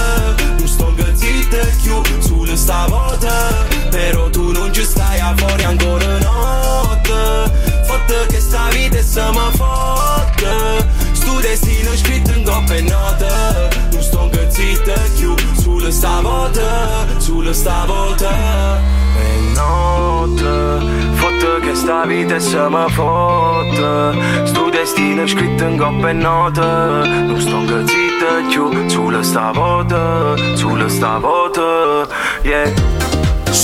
Non sto zitto più sulle stavolta Però tu non ci stai a fuori ancora notte Fatto che sta vita è se mi fotte Sto destino scritto in coppa e note Non sto zitto più sulle stavolta Sulle stavolta E notte Fatto che sta vita è se mi fotte Sto destino scritto in coppa e note Non sto zitto più sulle stavolta Sulle stavolta Yeah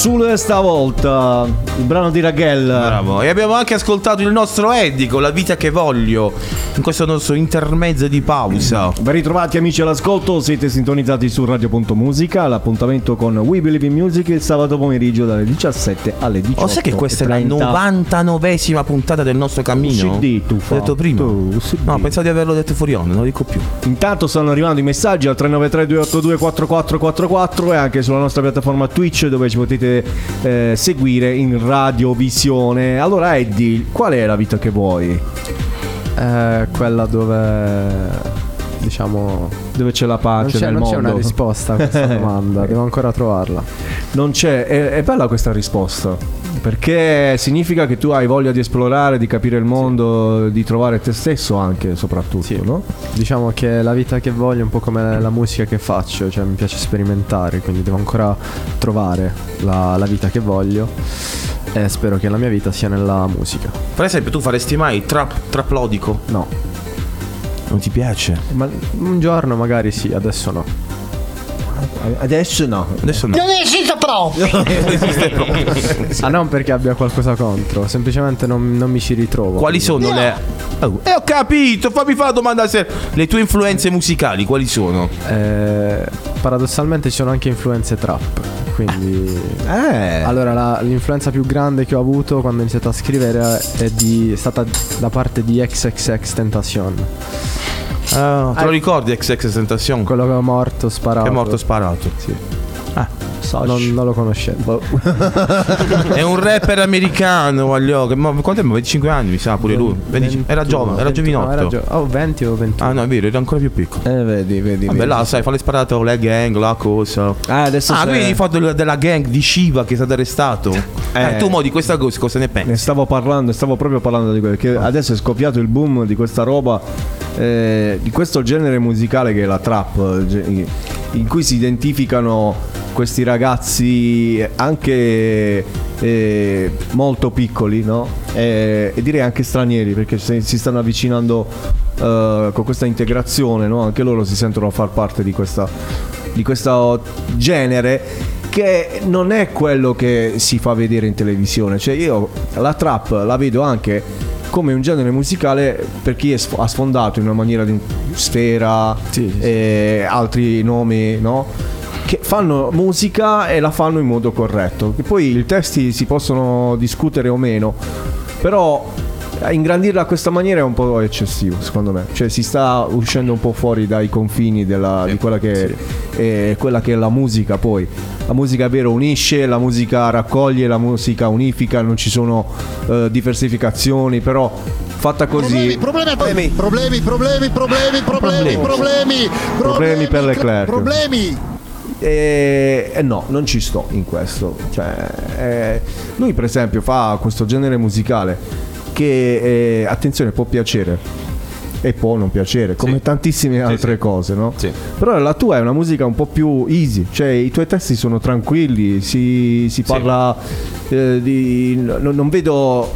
Sulle stavolta, il brano di Raghel. Bravo. E abbiamo anche ascoltato il nostro Eddie con La vita che voglio in questo nostro intermezzo di pausa. Ben ritrovati amici all'ascolto, siete sintonizzati su Radio.musica, l'appuntamento con We Believe in Music il sabato pomeriggio dalle 17 alle 18. O sai che questa è la 99esima puntata del nostro cammino? CD, tu fa. L'ho detto prima. no, pensavo di averlo detto fuori onda, non lo dico più. Intanto stanno arrivando i messaggi al 393 282 4444 e anche sulla nostra piattaforma Twitch dove ci potete eh, seguire in radiovisione. Allora Eddie, qual è la vita che vuoi? È quella dove diciamo dove c'è la pace non c'è, nel non c'è mondo. una risposta a questa [LAUGHS] domanda, devo ancora trovarla. Non c'è, è, è bella questa risposta. Perché significa che tu hai voglia di esplorare, di capire il mondo, di trovare te stesso anche, soprattutto, no? Diciamo che la vita che voglio è un po' come la musica che faccio, cioè mi piace sperimentare, quindi devo ancora trovare la, la vita che voglio e spero che la mia vita sia nella musica. Per esempio, tu faresti mai trap, traplodico? No. Non ti piace? Ma un giorno magari sì, adesso no. Adesso no. Adesso no. Non [LAUGHS] esiste proprio. ah, non perché abbia qualcosa contro, semplicemente non, non mi ci ritrovo. Quali sono le. Oh, eh, ho capito, fammi fare la domanda seria. Le tue influenze musicali, quali sono? Eh, paradossalmente ci sono anche influenze trap. Quindi. Eh. Allora, la- l'influenza più grande che ho avuto quando ho iniziato a scrivere è, di- è stata da parte di XXX Tentacion. Ah, te lo ricordi XX Tentacion? Quello che è morto sparato. Che è morto sparato. Sì. Ah, Non, non lo conoscevo. [LAUGHS] è un rapper americano. Ma quanto è? 25 anni, mi sa pure lui. 20 era giovane, era 21, giovinotto. era gio- oh, 20 o 21. Ah no, è vero, era ancora più piccolo. Eh, vedi, vedi. Vabbè, vedi. là, sai, fa le sparate con le gang, la cosa. Ah, adesso Ah, quindi del- della gang di Shiva che è stato arrestato. Eh, tu mo di questa cosa cosa ne pensi? Ne stavo parlando, stavo proprio parlando di quello. Che adesso è scoppiato il boom di questa roba, eh, di questo genere musicale che è la trap, in cui si identificano questi ragazzi anche eh, molto piccoli, no? E, e direi anche stranieri, perché si stanno avvicinando eh, con questa integrazione, no? Anche loro si sentono a far parte di questa di questo genere che non è quello che si fa vedere in televisione. Cioè io la trap la vedo anche come un genere musicale per chi sf- ha sfondato in una maniera di sfera e altri nomi, no? Che fanno musica e la fanno in modo corretto. Che poi i testi si possono discutere o meno, però ingrandirla a questa maniera è un po' eccessivo, secondo me. Cioè si sta uscendo un po' fuori dai confini della- di quella che, è, quella che è la musica poi. La musica è vero unisce, la musica raccoglie, la musica unifica, non ci sono eh, diversificazioni, però fatta così... Problemi, problemi, problemi, problemi, problemi, problemi, problemi, Problemi per Leclerc. problemi. E, e no, non ci sto in questo. Cioè, eh, lui, per esempio, fa questo genere musicale che, eh, attenzione, può piacere. E può non piacere, come tantissime altre cose, no? Però la tua è una musica un po' più easy, cioè i tuoi testi sono tranquilli, si, si parla eh, di... no- non vedo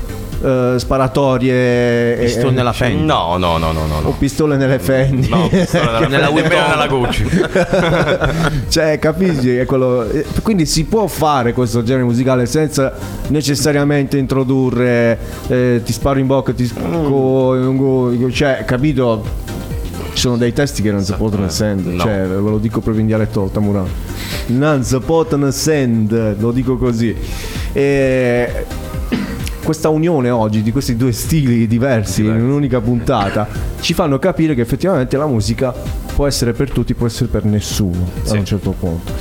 eh, sparatorie... e- Pistone e- nella Fendi. No, no, no, no, no. o pistole nelle fendi. No, pistole nella- [LAUGHS] Nella nella Gucci. [LAUGHS] cioè, capisci? È quello- eh, Quindi si può fare questo genere musicale senza necessariamente introdurre eh, ti sparo in bocca, ti Mm. cioè, capito? Ci sono dei testi che non si possono sentire, no. cioè ve lo dico proprio in dialetto tamurano. Non si possono sentire, lo dico così. E questa unione oggi di questi due stili diversi in un'unica puntata ci fanno capire che effettivamente la musica può essere per tutti, può essere per nessuno a un certo punto.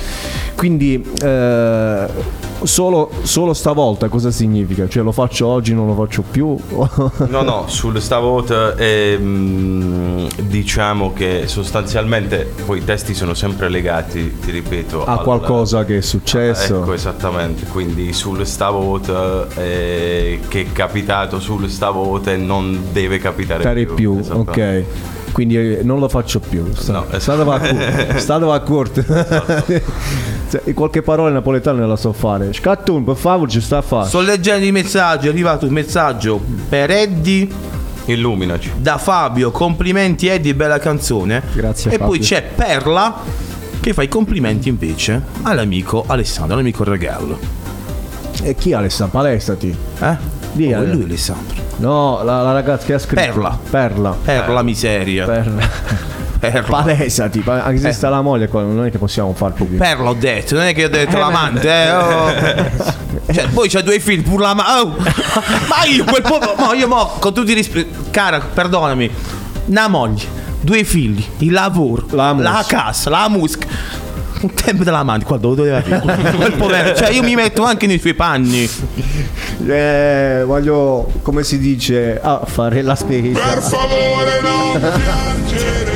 Quindi eh, solo, solo stavolta cosa significa? Cioè lo faccio oggi, non lo faccio più? [LAUGHS] No, no, sul stavolta ehm, diciamo che sostanzialmente poi i testi sono sempre legati, ti ripeto, a al- qualcosa che è successo. Ecco, esattamente. Quindi sul stavolta eh, che è capitato sul stavolta non deve capitare Stare più. più, ok. Quindi eh, non lo faccio più. No, [LAUGHS] esatto. State a a corte. Cioè, qualche parola napoletana non la so fare. Scattun, per favore, ci sta a fare. Sto leggendo i messaggi, è arrivato un messaggio per Eddie. Illuminaci. Da Fabio, complimenti Eddie, bella canzone. Grazie, E Fabio. poi c'è Perla che fa i complimenti invece all'amico Alessandro, all'amico Regallo. E chi Alessandro? Palestati. Eh? Di Oh, è lui Alessandro. No, la, la ragazza che ha scritto. Perla. Perla. Perla miseria. Perla. [LAUGHS] Perla. Palesati, pa- anche se Eh. sta la moglie qua, non è che possiamo far più. Perla ho detto, non è che ho detto l'amante, eh, oh. [LAUGHS] Cioè, poi c'ha due figli, pure la ma- oh. [LAUGHS] Ma io quel po'. Ma io mo, con tutti i rispetto. Cara, perdonami. Una moglie, due figli, il lavoro, la, casa, la musica. Un tempo dell'amante, qua dove doveva [LAUGHS] Quel povero. Cioè, io mi metto anche nei suoi panni. Eh, voglio, come si dice, ah, fare la spesa. Per favore non piangere,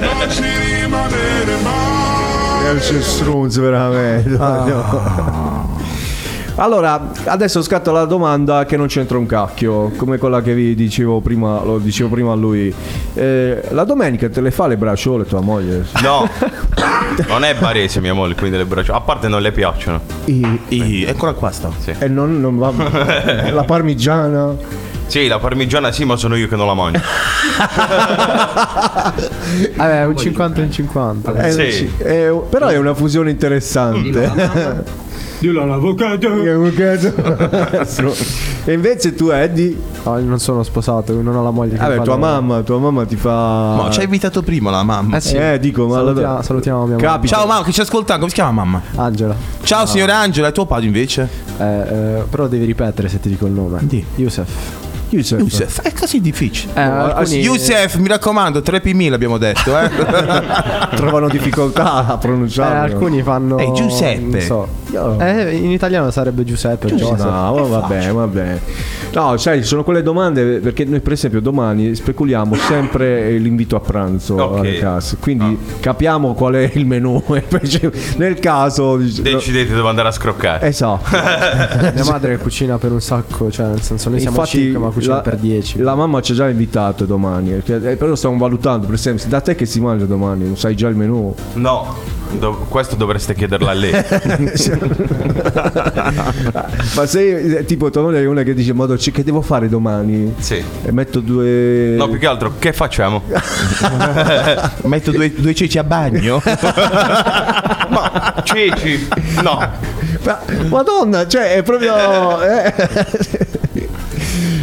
non ci rimanere mai. Che strunz veramente. Allora, adesso scatta la domanda che non c'entra un cacchio, come quella che vi dicevo prima, lo dicevo prima a lui. Eh, la domenica te le fa le bracciole tua moglie? No, [LAUGHS] non è barese mia moglie, quindi le braccia. A parte non le piacciono. I, eccola qua sta. E non, non va [LAUGHS] La parmigiana? Sì, la parmigiana sì, ma sono io che non la mangio. [LAUGHS] Vabbè, un 50 in 50. Eh, sì, eh, però è una fusione interessante. Dillo all'avvocato. [LAUGHS] e invece tu Eddie? No, non sono sposato, non ho la moglie che Vabbè, tua mamma, tua mamma ti fa. Ma ci hai invitato prima la mamma. Eh sì. Eh, dico, ma salutiamo, salutiamo mia mamma. Ciao mamma, che ci ascolta, come si chiama mamma? Angela. Ciao signora Angela, e tuo padre invece? Eh, eh, però devi ripetere se ti dico il nome. Di. Youssef. Youssef. Youssef, è così difficile. Eh, alcuni- Youssef, mi raccomando, 3 p l'abbiamo detto, eh. [LAUGHS] Trovano difficoltà a Eh, pronunciarlo. alcuni fanno. Ehi, Giuseppe. Non so. Io- Eh, in italiano sarebbe Giuseppe. Joseph. No, ma vabbè, vabbè. No, sai, sono quelle domande perché noi per esempio domani speculiamo sempre l'invito a pranzo Ok. alle case, quindi capiamo qual è il menù [LAUGHS] nel caso Decidete dove andare a scroccare. Esatto. [LAUGHS] Mia madre cucina per un sacco, cioè nel senso noi siamo Infatti, 5 ma cucina la, per 10. La mamma ci ha già invitato domani, perché- eh, però stiamo valutando, per esempio, da te che si mangia domani, non sai già il menù. No, do- questo dovreste chiederla a lei. [LAUGHS] Ma sei eh, tipo tua moglie è una che dice modo che devo fare domani? Sì. E metto due No, più che altro, che facciamo? [LAUGHS] Metto due, due ceci a bagno. [LAUGHS] Ma ceci? No. Ma- Madonna, cioè è proprio. eh.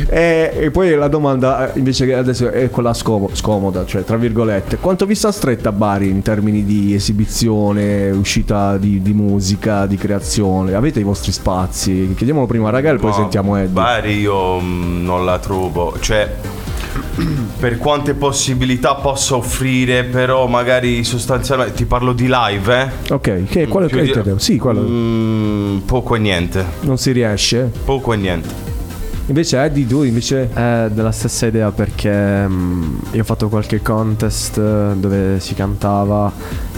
E, e poi la domanda eh, invece che adesso è quella scomo- scomoda, cioè tra virgolette, quanto vi sta stretta Bari in termini di esibizione, uscita di, di musica, di creazione? Avete i vostri spazi? Chiediamolo prima a Ragal, poi No, sentiamo Eddie. Bari io mm, non la trovo. Cioè, [CLEARS THROAT] per quante possibilità posso offrire, però magari sostanzialmente ti parlo di live, eh? Ok, che quello Più che di- intendevo. Sì, quello Mm, poco e niente. non si riesce. Poco e niente. Invece Eddie, tu invece? È della stessa idea perché mm, io ho fatto qualche contest eh, dove si cantava,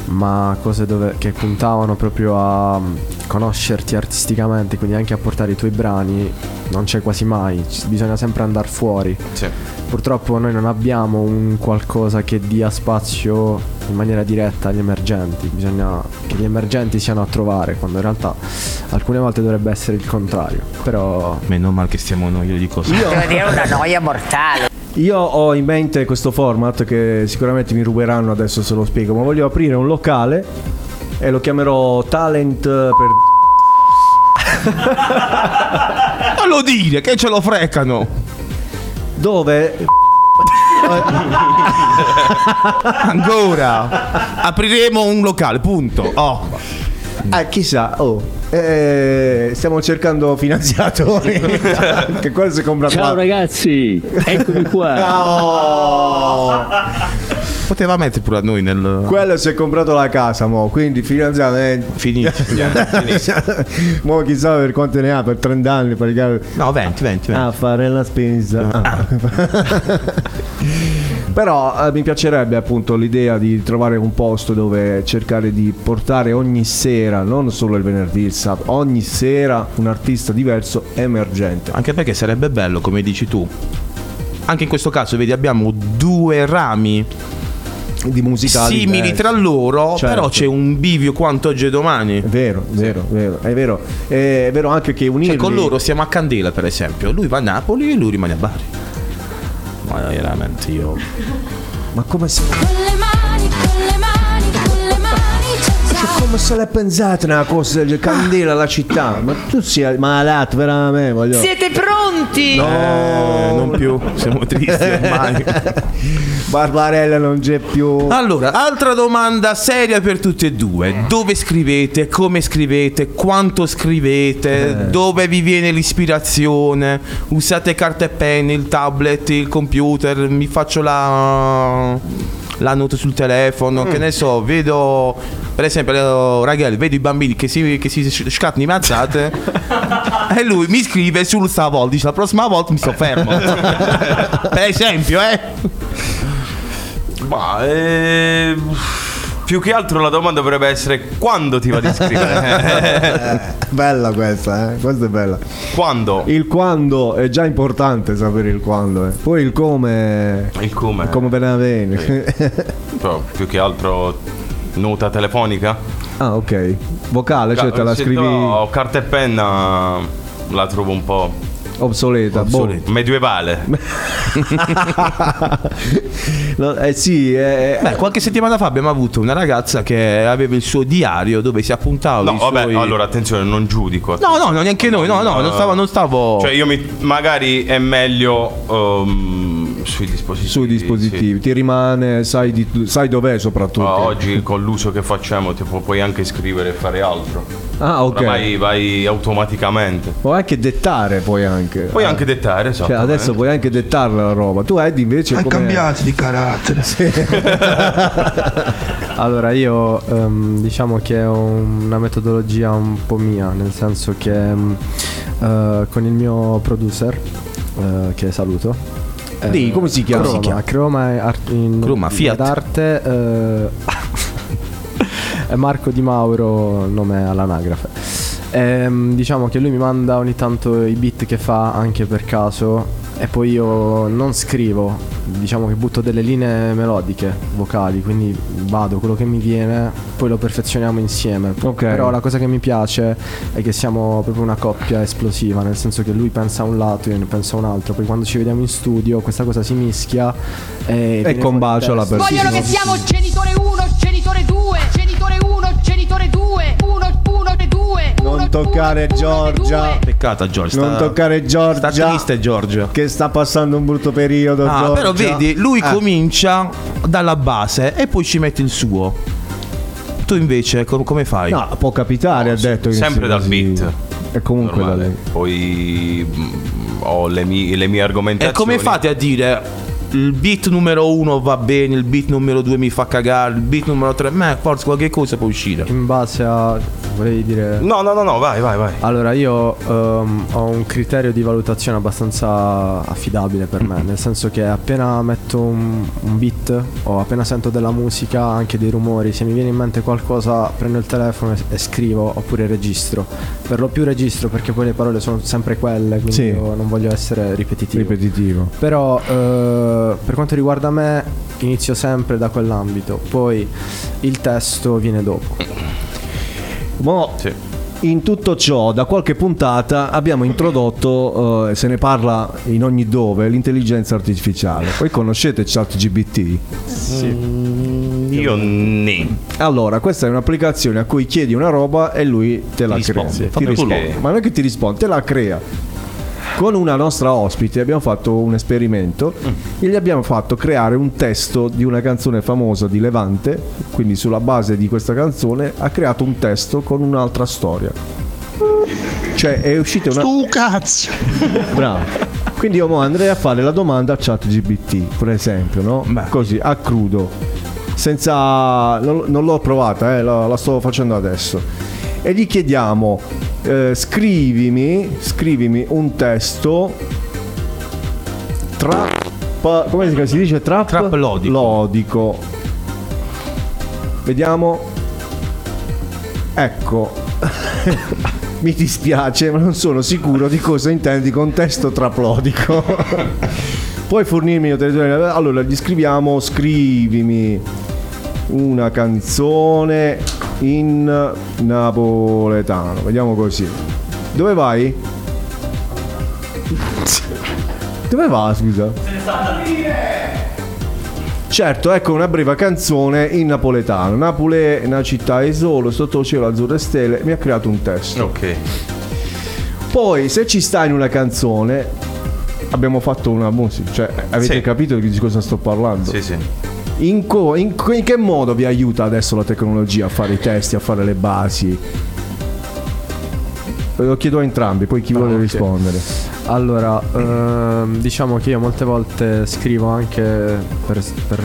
ma cose dove, che puntavano proprio a mm, conoscerti artisticamente, quindi anche a portare i tuoi brani, non c'è quasi mai, bisogna sempre andare fuori. Sì. Purtroppo noi non abbiamo un qualcosa che dia spazio in maniera diretta agli emergenti, bisogna che gli emergenti siano a trovare, quando in realtà alcune volte dovrebbe essere il contrario. Però Meno male che stiamo noi, io dico Devo dire una noia mortale. Io ho in mente questo format che sicuramente mi ruberanno adesso se lo spiego, ma voglio aprire un locale e lo chiamerò Talent per... Non [LAUGHS] lo dire, che ce lo frecano. dove... [LAUGHS] Ancora. Apriremo un locale, punto. Oh. Eh, chissà, oh, eh, stiamo cercando finanziatori. [LAUGHS] che cosa si compra Ciao ragazzi, eccomi qua. Ciao. Poteva mettere pure a noi nel. Quello si è comprato la casa, mo, quindi finanziamento finito. [LAUGHS] mo chissà per quanto ne ha, per 30 anni per. No, 20, 20, 20. A fare la spesa. Ah. [LAUGHS] Però eh, mi piacerebbe appunto l'idea di trovare un posto dove cercare di portare ogni sera, non solo il venerdì, il sabato, ogni sera un artista diverso emergente. Anche perché sarebbe bello, come dici tu. Anche in questo caso, vedi, abbiamo due rami di musica simili diversi. tra loro, Certo. però c'è un bivio quanto oggi e domani. È vero, vero, vero, è vero. È vero anche che unirli Cioè, con loro siamo a Candela, per esempio. Lui va a Napoli e lui rimane a Bari. Ma veramente io. Ma come se. Cioè, come se l'è pensata una cosa del Candela la città? Ma tu sei malato veramente, voglio. Siete pronti? No, Eh, non più, siamo tristi ormai. [LAUGHS] Barbarella non c'è più. Allora, altra domanda seria per tutti e due. Dove scrivete? Come scrivete? Quanto scrivete? Eh. Dove vi viene l'ispirazione? Usate carta e penna, il tablet, il computer? Mi faccio la, la nota sul telefono? Che ne so, vedo... Per esempio, eh, ragazzi, vedo i bambini che si, che si scattano in mazzate [LAUGHS] e lui mi scrive sul stavolta, dice la prossima volta mi soffermo. [LAUGHS] per esempio, eh? Ma eh, più che altro la domanda dovrebbe essere quando ti va di scrivere? [LAUGHS] Bella questa, eh? Questa è bella. quando? Il quando è già importante sapere il quando. eh. Poi il come. Il come? Come ve ne viene. Però, più che altro nota telefonica? ah, ok. Vocale, cioè te la scrivi no, carta e penna la trovo un po' obsoleta. boh. medievale. [LAUGHS] No, eh sì, eh, Beh, qualche settimana fa abbiamo avuto una ragazza che aveva il suo diario dove si appuntava No, i vabbè, suoi... allora attenzione, non giudico. No, no, no, neanche noi, no, no, non stavo... Non stavo... Cioè, io mi. Magari è meglio ehm, sui dispositivi. sui dispositivi. Ti rimane, sai, di- sai dov'è soprattutto. Ah, oggi con l'uso che facciamo, tipo, puoi anche scrivere e fare altro. Ah, ok. Oramai vai automaticamente. Puoi anche dettare, poi anche. Puoi anche dettare, esatto. Cioè, adesso puoi anche dettare la roba. Tu Eddie invece Hai come... cambiato di carattere. [LAUGHS] Allora io ehm, diciamo che ho una metodologia un po' mia, nel senso che ehm, eh, con il mio producer, eh, che saluto, eh, Dì, come si chiama? Croma, Si chiama? Croma art- in Croma, Fiat. d'arte eh, [LAUGHS] Marco Di Mauro, nome all'anagrafe. Ehm, diciamo che lui mi manda ogni tanto i beat che fa anche per caso e poi io non scrivo, diciamo che butto delle linee melodiche, vocali, quindi vado quello che mi viene, poi lo perfezioniamo insieme. Ok. Però la cosa che mi piace è che siamo proprio una coppia esplosiva, nel senso che lui pensa a un lato, io ne penso a un altro, poi quando ci vediamo in studio questa cosa si mischia e, viene combacia la persona. Vogliono che siamo genitore 1, Non toccare Giorgia. Peccato Giorgio. Non sta- toccare Giorgia. Sta triste Giorgio. Che sta passando un brutto periodo. Ah, Giorgia. però vedi, lui Eh. comincia dalla base e poi ci mette il suo. Tu invece com- come fai? No, può capitare, ha detto. che Sempre dal così. beat. E comunque da Normale. lei. Poi mm, ho le mie, le mie E argomentazioni. come fate a dire il beat numero uno va bene, il beat numero due mi fa cagare, il beat numero tre, ma forse qualche cosa può uscire. In base a. vorrei dire. No, no, no, no, vai, vai, vai. Allora, io ehm, ho un criterio di valutazione abbastanza affidabile per me, nel senso che appena metto un, un beat o appena sento della musica, anche dei rumori, se mi viene in mente qualcosa prendo il telefono e, e scrivo oppure registro. Per lo più registro perché poi le parole sono sempre quelle, quindi Sì. io non voglio essere ripetitivo. Ripetitivo. Però eh, per quanto riguarda me inizio sempre da quell'ambito, poi il testo viene dopo. Mo, in tutto ciò, da qualche puntata abbiamo introdotto, eh, se ne parla in ogni dove, l'intelligenza artificiale. Voi conoscete ChatGPT? Mm, Io ne. Allora, questa è un'applicazione a cui chiedi una roba e lui te la crea. risponde. Ti risponde. Ma non è che ti risponde, te la crea. Con una nostra ospite abbiamo fatto un esperimento e gli abbiamo fatto creare un testo di una canzone famosa di Levante, quindi sulla base di questa canzone ha creato un testo con un'altra storia. Cioè è uscita una... Tu cazzo! [LAUGHS] Bravo. Quindi io andrei a fare la domanda a ChatGPT, per esempio, no? Così, a crudo. Senza... Non, non l'ho provata, eh, la, la sto facendo adesso. E gli chiediamo, eh, scrivimi, scrivimi un testo trap... Come si- si dice? Trap? Trap lodico. lodico. Vediamo. Ecco. [LAUGHS] Mi dispiace, ma non sono sicuro di cosa intendi con testo traplodico. [LAUGHS] Puoi fornirmi il territorio? Allora, gli scriviamo, scrivimi una canzone in napoletano. Vediamo così. Dove vai? Dove va, scusa? Certo, ecco una breve canzone in napoletano. Napoli è una città è solo, sotto il cielo azzurro e stelle. Mi ha creato un testo. Ok. Poi, se ci sta in una canzone, abbiamo fatto una musica. Cioè, avete Sì. capito di cosa sto parlando? Sì, sì. In, co- in in che modo vi aiuta adesso la tecnologia a fare i testi, a fare le basi? Lo chiedo a entrambi, poi chi vuole ok. rispondere. Allora, ehm, diciamo che io molte volte scrivo anche per, per,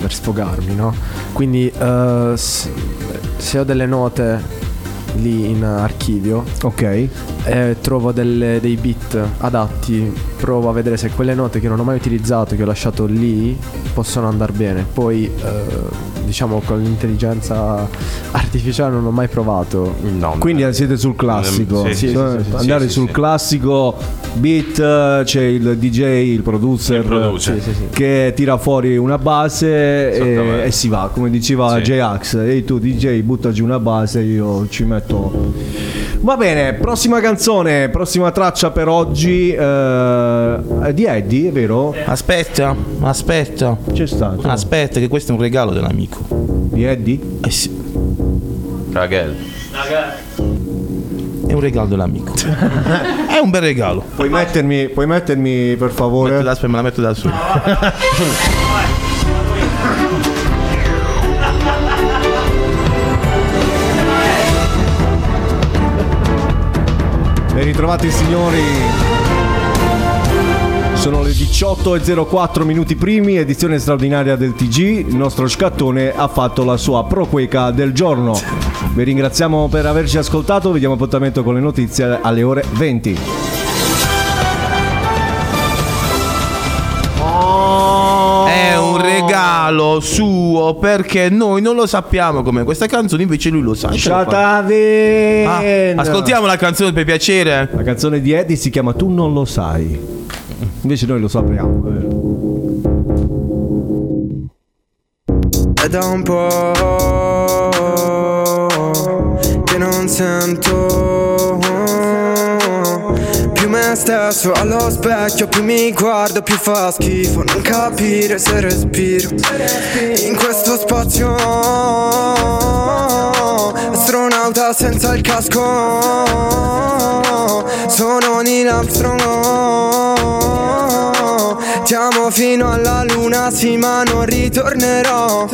per sfogarmi, no? Quindi eh, se ho delle note lì in archivio Ok. e trovo delle- dei beat adatti, provo a vedere se quelle note che non ho mai utilizzato, che ho lasciato lì, possono andare bene. Poi, eh, diciamo, con l'intelligenza artificiale non ho mai provato. Quindi siete sul classico. Sì, sì, sì, Cioè, sì, sì, andare sì, sul sì. classico beat, c'è il DJ, il producer, Il producer. che tira fuori una base e, e si va. Come diceva Sì. J-Ax, ehi tu DJ butta giù una base, io ci metto... Va bene, prossima canzone, prossima traccia per oggi eh, di Eddie, è vero? Aspetta, aspetta. C'è stato. Aspetta, che questo è un regalo dell'amico. Di Eddie? Eh sì, Ragazzi. è un regalo dell'amico. [LAUGHS] è un bel regalo. Puoi mettermi, puoi mettermi per favore? Aspetta, me la metto da solo. [LAUGHS] Ben ritrovati signori. Sono le 18.04 minuti primi, edizione straordinaria del TG. Il nostro scattone ha fatto la sua proqueca del giorno. Vi ringraziamo per averci ascoltato, vi diamo appuntamento con le notizie alle ore 20. Regalo suo perché noi non lo sappiamo come questa canzone, invece lui lo sa. Ah, ascoltiamo la canzone per piacere. La canzone di Eddie si chiama Tu non lo sai. Invece noi lo sappiamo. è da un po' che non sento me stesso allo specchio, più mi guardo, più fa schifo non capire se respiro in questo spazio. Astronauta senza il casco, sono Neil Armstrong. Ti amo fino alla luna, sì ma non ritornerò.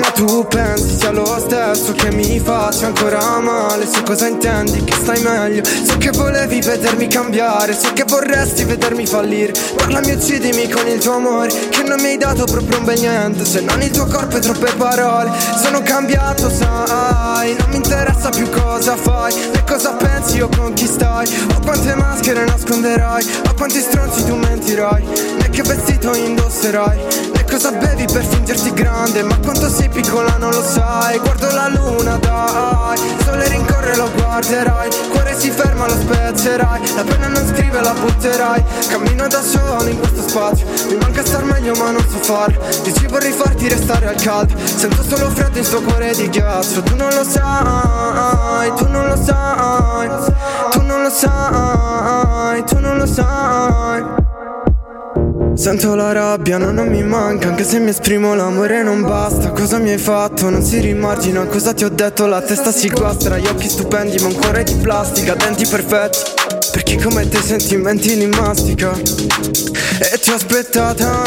Ma tu pensi sia lo stesso che mi faccia ancora male? So cosa intendi, che stai meglio? So che volevi vedermi cambiare So che vorresti vedermi fallire. Parlami uccidimi con il tuo amore Che non mi hai dato proprio un bel niente Se non il tuo corpo e troppe parole. Sono cambiato sai Non mi interessa più cosa fai Né cosa pensi o con chi stai. O quante maschere nasconderai O quanti stronzi tu mentirai che vestito indosserai? Né cosa bevi per fingerti grande? Ma quanto sei piccola non lo sai. Guardo la luna dai. Sole rincorre lo guarderai. Cuore si ferma lo spezzerai. La penna non scrive la butterai. Cammino da solo in questo spazio. Mi manca star meglio ma non so farlo Dici vorrei farti restare al caldo. Sento solo freddo in sto cuore di ghiaccio. Tu non lo sai, tu non lo sai. Tu non lo sai, tu non lo sai Sento la rabbia, no, non mi manca Anche se mi esprimo l'amore non basta. Cosa mi hai fatto? Non si rimargina Cosa ti ho detto? La testa si guastra Gli occhi stupendi ma un cuore di plastica Denti perfetti. Per chi come te sentimenti li mastica? E ti ho aspettata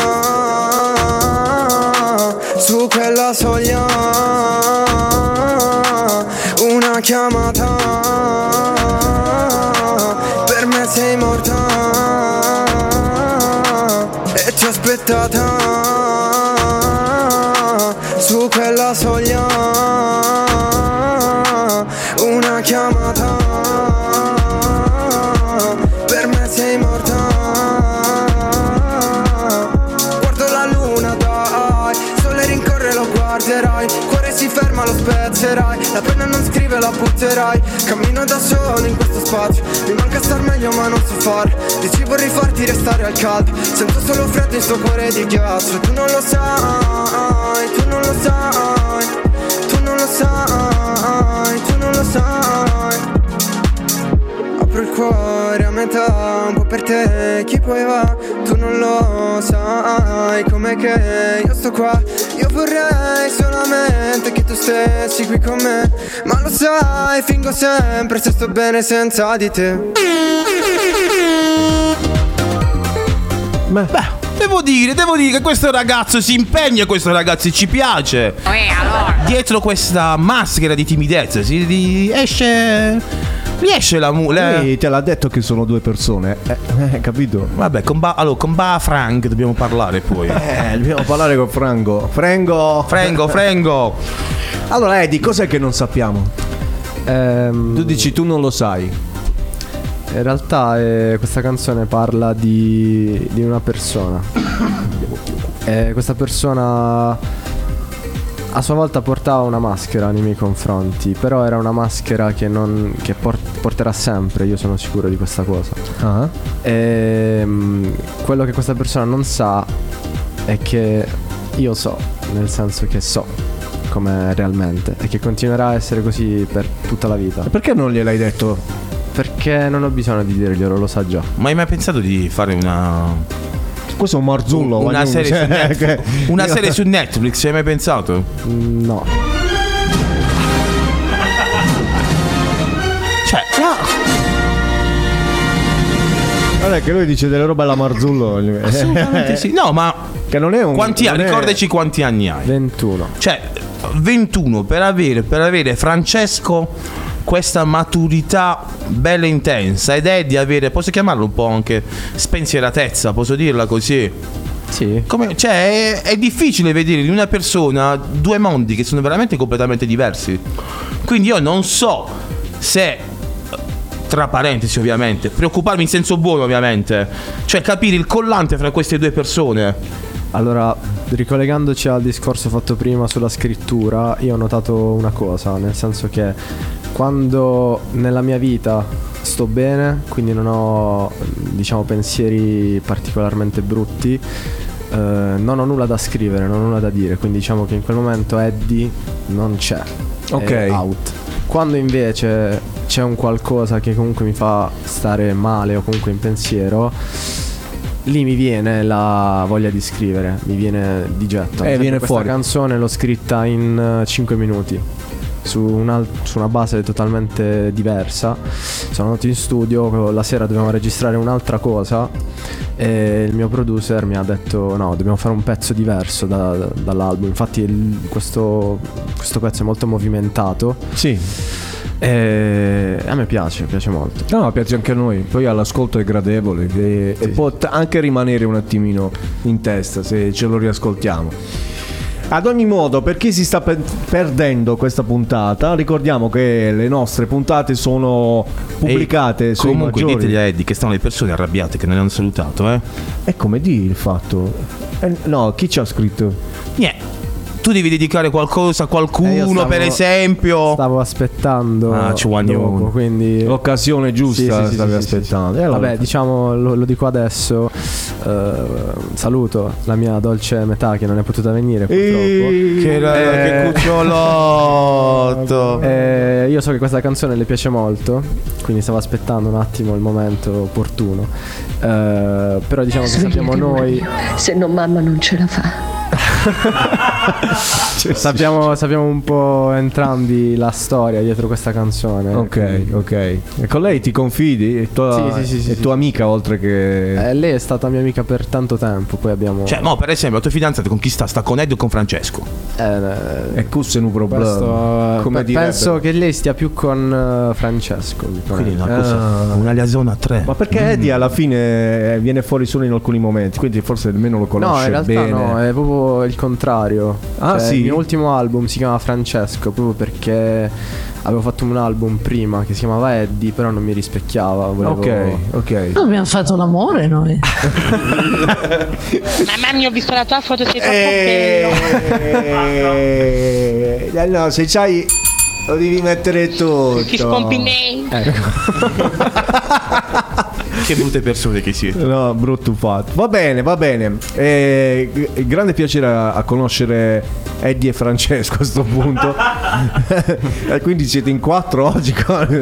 Su quella soglia. Una chiamata. Per me sei morta ti ho aspettata Su quella soglia scrive la butterai. Cammino da solo in questo spazio. Mi manca star meglio ma non so fare Dici vorrei farti restare al caldo. Sento solo freddo in sto cuore di ghiaccio. Tu non lo sai, tu non lo sai Tu non lo sai, tu non lo sai cuore a metà, un po' per te, chi poi va? Tu non lo sai, com'è che io sto qua Io vorrei solamente che tu stessi qui con me Ma lo sai, fingo sempre se sto bene senza di te Beh, devo dire, devo dire che questo ragazzo si impegna, questo ragazzo ci piace. Dietro questa maschera di timidezza si di- esce. Riesce la mu. le- Lei te l'ha detto che sono due persone, eh, eh, capito? Vabbè, con ba, allora, con ba Frank dobbiamo parlare poi. [LAUGHS] Eh, dobbiamo parlare con Frango. Frango! Frengo, frengo. Allora, Eddie, cos'è che non sappiamo? Ehm, Tu dici tu non lo sai. In realtà eh, questa canzone parla di, di una persona. E questa persona a sua volta portava una maschera nei miei confronti, però era una maschera che, non, che por- porterà sempre, io sono sicuro di questa cosa. Ah. E, mm, quello che questa persona non sa è che io so, nel senso che so come realmente e che continuerà a essere così per tutta la vita. Perché non gliel'hai detto? Perché non ho bisogno di dirglielo, lo sa già. Ma hai mai pensato di fare una. Questo è un marzullo. Una serie, cioè, su [LAUGHS] Netflix, una serie su Netflix, ci hai mai pensato? No. Cioè, Guarda che lui dice delle robe alla Marzullo. [LAUGHS] Assolutamente sì. No, ma Che non è un. quanti non anni? è- Ricordaci quanti anni hai. 21. Cioè, 21 per avere, per avere Francesco questa maturità bella intensa ed è di avere, posso chiamarlo un po' anche spensieratezza, posso dirla così? Sì. Come, cioè, è, è difficile vedere in una persona due mondi che sono veramente completamente diversi. Quindi io non so se, tra parentesi ovviamente, preoccuparmi in senso buono ovviamente, cioè capire il collante fra queste due persone. Allora, ricollegandoci al discorso fatto prima sulla scrittura, io ho notato una cosa, nel senso che quando nella mia vita sto bene, quindi non ho diciamo pensieri particolarmente brutti, eh, non ho nulla da scrivere, non ho nulla da dire, quindi diciamo che in quel momento Eddie non c'è. Ok. È out. Quando invece c'è un qualcosa che comunque mi fa stare male o comunque in pensiero, lì mi viene la voglia di scrivere, mi viene di getto. Esempio, viene questa fuori. canzone l'ho scritta in 5 minuti. Su, un al- su una base totalmente diversa. Sono andato in studio, la sera dovevamo registrare un'altra cosa e il mio producer mi ha detto no, dobbiamo fare un pezzo diverso da- da- dall'album. Infatti il- questo, questo pezzo è molto movimentato. Sì. E a me piace, piace molto. No, piace anche a noi. Poi all'ascolto è gradevole e, e può t- anche rimanere un attimino in testa se ce lo riascoltiamo. Ad ogni modo, per chi si sta pe- perdendo questa puntata, ricordiamo che le nostre puntate sono pubblicate E sui comunque maggiori. ditegli a Eddie che stanno le persone arrabbiate che non hanno salutato, eh. E come di il fatto? Eh, no, chi ci ha scritto? Niente. Tu devi dedicare qualcosa a Eh, qualcuno, io stavo- per esempio. Stavo aspettando Ah, ci guagno dopo, quindi L'occasione giusta Sì, sì, sì, stavi sì, sì, aspettando. sì. Allora- Vabbè, diciamo, lo, lo dico adesso. eh, saluto la mia dolce metà che non è potuta venire purtroppo. Che, ra- Eh, che cucciolotto. [LAUGHS] eh, io so che questa canzone le piace molto, quindi stavo aspettando un attimo il momento opportuno. Eh, però diciamo che sappiamo noi. Se no mamma non ce la fa. [LAUGHS] [LAUGHS] sappiamo, sappiamo un po' entrambi la storia dietro questa canzone. Ok, ok. E con lei ti confidi? È tua, Sì, sì, sì, sì, è sì. tua amica oltre che... Eh, lei è stata mia amica per tanto tempo, poi abbiamo... Cioè, mo, per esempio, la tua fidanzata con chi sta? Sta con Eddie o con Francesco? Eh, E questo è un problema. questo, Come pe- penso che lei stia più con eh, Francesco. Quindi una cosa, Ah. una liaisona a tre. Ma perché Eddie alla fine eh, viene fuori solo in alcuni momenti, quindi forse nemmeno lo conosce No, in realtà bene. no, è proprio il contrario. Ah, Cioè, sì? Il mio ultimo album si chiama Francesco, proprio perché avevo fatto un album prima che si chiamava Eddie, però non mi rispecchiava. Volevo... Ok, ok. Abbiamo fatto l'amore noi. [LAUGHS] Mamma mia, ho visto la tua foto, sei troppo bello. Eh, eh, no, se c'hai lo devi mettere tutto. Ti spompi nei. Che brutte persone che siete. No, brutto fatto. Va bene, va bene. Eh, grande piacere a, a conoscere Eddie e Francesco a questo punto. [LAUGHS] e quindi siete in quattro oggi.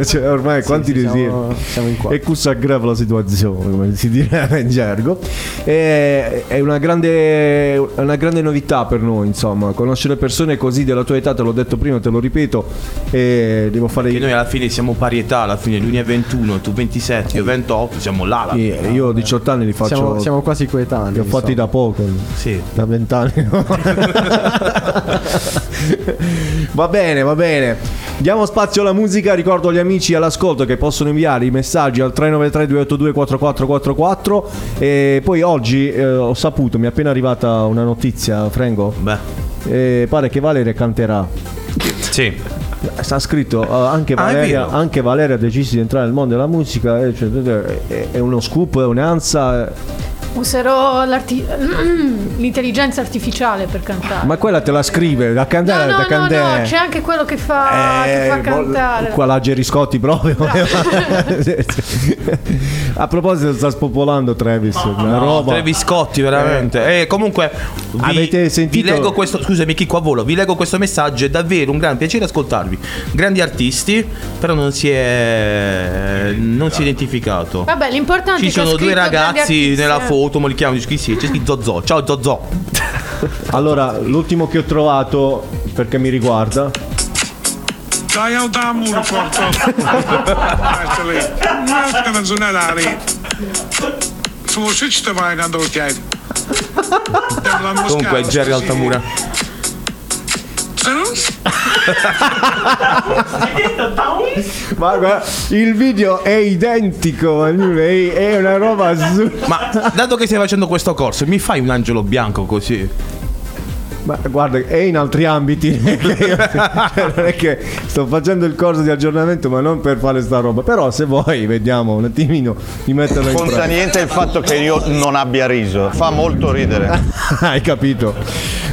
cioè, ormai quanti sì, siamo- siamo in quattro. E questo aggrava la situazione, come si direbbe in gergo. Eh, è una grande, una grande novità per noi, insomma, conoscere persone così della tua età, te l'ho detto prima, te lo ripeto. E devo fare Che noi alla fine siamo parietà, alla fine lui ne è 21, tu 27, io 28, siamo là. Io fine. io ho 18 anni li faccio. Siamo, siamo quasi coetanei. li ho fatti insomma. da poco. Sì. Da vent'anni. no? [LAUGHS] va bene, va bene. Diamo spazio alla musica. Ricordo agli amici all'ascolto che possono inviare i messaggi al 393 282 4444. E poi oggi eh, ho saputo, mi è appena arrivata una notizia, Frengo. Beh. Eh, pare che Valeria canterà. Sì. Sta scritto eh, anche, Ah, è Valeria, vero. anche Valeria ha deciso di entrare nel mondo della musica. eh, cioè, è, è uno scoop, è un'ansia. Eh. Userò [CLEARS THROAT] l'intelligenza artificiale per cantare. Ma quella te la scrive, da No, cantare, no, da no, cantare. no, c'è anche quello che fa, che fa Eh, cantare. Qua la Geriscotti proprio. [LAUGHS] A proposito, sta spopolando Travis. una No, roba. Travis Scotti, veramente. Eh, comunque, vi, Avete sentito- vi leggo questo. Scusami, Chicco a volo. Vi leggo questo messaggio. È davvero un gran piacere ascoltarvi. Grandi artisti, però non si è. Non si è identificato. Vabbè, l'importante Ci è che sono due ragazzi nella eh. foto, chiamano chi sì, c'è scritto Zozzo. Ciao Zozzo. [LAUGHS] Allora, l'ultimo che ho trovato, perché mi riguarda, Dai ao da muro porto. Basta lì. Non è canzone da lì. Sono se ci vai in andò chiedi. Comunque, Jerry Altamura. Ma guarda, il video è identico, è è una roba assurda. Ma dato che stai facendo questo corso, mi fai un angelo bianco così? Ma guarda, è in altri ambiti. [LAUGHS] Cioè, non è che sto facendo il corso di aggiornamento, ma non per fare sta roba. Però, se vuoi, vediamo un attimino di metterlo in Conta pratica. niente il fatto che io non abbia riso, fa molto ridere. [LAUGHS] Hai capito?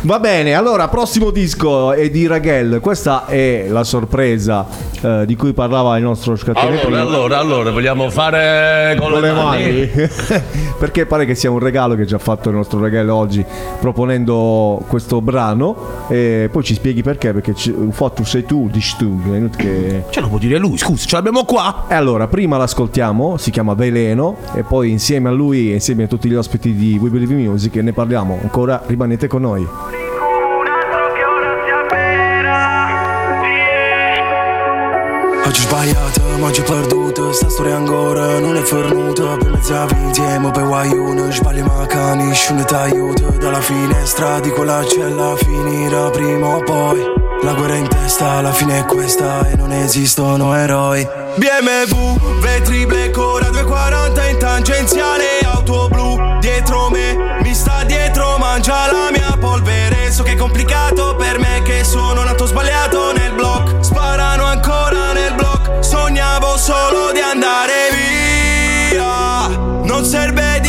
Va bene, allora, prossimo disco è di Raghel. Questa è la sorpresa eh, di cui parlava il nostro scattinetto. Allora, allora, allora, vogliamo fare con, con le mani [LAUGHS] perché pare che sia un regalo che ci ha fatto il nostro regalo oggi proponendo questo brano e poi ci spieghi perché perché ci- un fatto sei tu dici tu che Ce lo può dire lui, scusa, ce l'abbiamo qua. e allora prima l'ascoltiamo si chiama Veleno e poi insieme a lui e insieme a tutti gli ospiti di We Believe Music ne parliamo ancora rimanete con noi Oggi sbagliato, ma oggi ho perduto. Sta storia ancora non è fornuta Per mezza vita insieme per guaglione Sbagli ma cani, nessuno ti Dalla finestra di quella cella finirà prima o poi. La guerra in testa, alla fine è questa E non esistono eroi BMW, vetri black, ora 240 in tangenziale Auto blu, dietro me. Mi sta dietro, mangia la mia polvere. So che è complicato per me che sono nato sbagliato nel block. Sparano ancora nel block. Sognavo solo di andare via. Non serve dire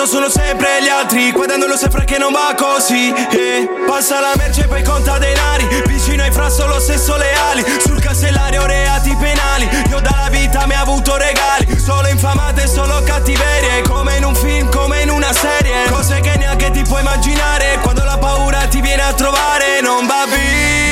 tanto sono sempre gli altri, guardandolo sempre che non va così. E passa la merce e poi conta denari, vicino ai fra solo se sono leali. Sul casellario reati penali, io dalla vita mi ha avuto regali, solo infamate, solo cattiverie, come in un film, come in una serie. Cose che neanche ti puoi immaginare, quando la paura ti viene a trovare, non va via.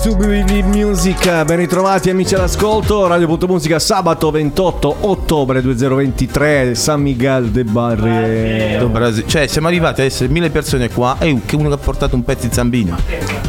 To be with music. Ben ritrovati amici all'ascolto. Radio.musica sabato 28 ottobre 2023. San Miguel de Barri. Cioè, siamo arrivati a essere mille persone qua e che uno che ha portato un pezzo di zambino.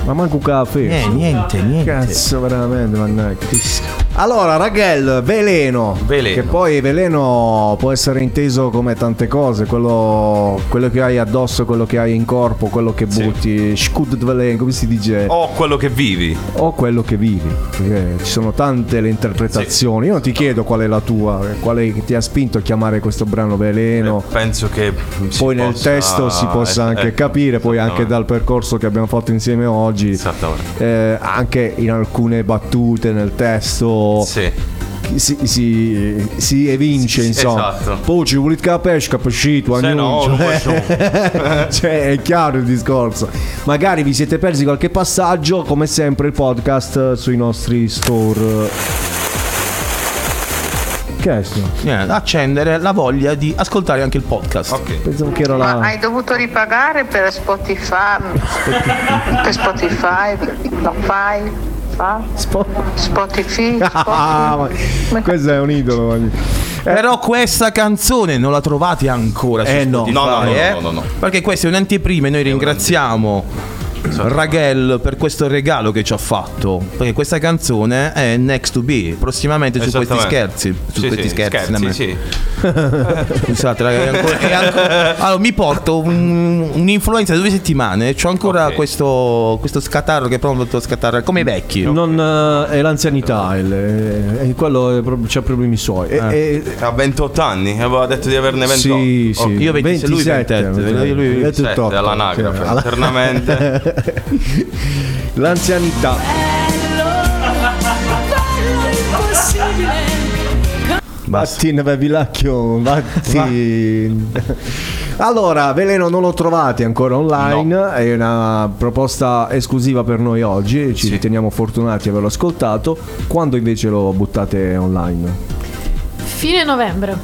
Ma manco un caffè. Eh, niente, niente. Cazzo, veramente, mannaggia. Allora, Raghel, veleno. Veleno. Che poi veleno può essere inteso come tante cose. Quello, quello che hai addosso, quello che hai in corpo, quello che butti. Scud de veleno, come si dice? O quello che vivi. O quello che vivi. Perché ci sono tante le interpretazioni. Io non ti chiedo qual è la tua, quale ti ha spinto a chiamare questo brano veleno. Penso che Poi nel possa- testo si possa eh, anche eh, capire, poi anche dal percorso che abbiamo fatto insieme oggi, eh, anche in alcune battute nel testo si, si- si evince, insomma. esatto. Poi ci volete che la pesca, pescito, no, [LAUGHS] cioè, è chiaro il discorso. Magari vi siete persi qualche passaggio, come sempre il podcast sui nostri store. Che è sto? Niente, accendere la voglia di ascoltare anche il podcast. Pensavo che era Ma la... hai dovuto ripagare per Spotify? per Spotify? Lo fai? Fa? Spotify? [LAUGHS] Ah, ma questo è un idolo. ma- Però questa canzone non la trovate ancora su Eh, no. Spotify, No, no, no, eh? no, no, no. Perché questa è un'anteprima e noi ringraziamo Raghel per questo regalo che ci ha fatto. Perché questa canzone è Next to Be, prossimamente su questi scherzi. Su Sì, questi sì, scherzi. scherzi, sì. [LAUGHS] Scusate, ragazzi, è ancora- è ancora- [LAUGHS] allora, mi porto un- un'influenza di due settimane. C'ho ancora questo, questo scatarro che provo a scattare come i vecchi. Non eh, è l'anzianità, il, è, è quello è proprio- c'ha problemi suoi. E- e- Ha 28 anni, aveva detto di averne 28. Sì, sì. Ok. Io 26, lui 27. Lui, lui, È tutto 27, otto, all'anagrafe, sì. Alla- eternamente. [LAUGHS] L'anzianità. Vattene vai vilacchio, vatti. Allora, Veleno non lo trovate ancora online, è una proposta esclusiva per noi oggi, ci riteniamo fortunati di averlo ascoltato. Quando invece lo buttate online? Fine novembre.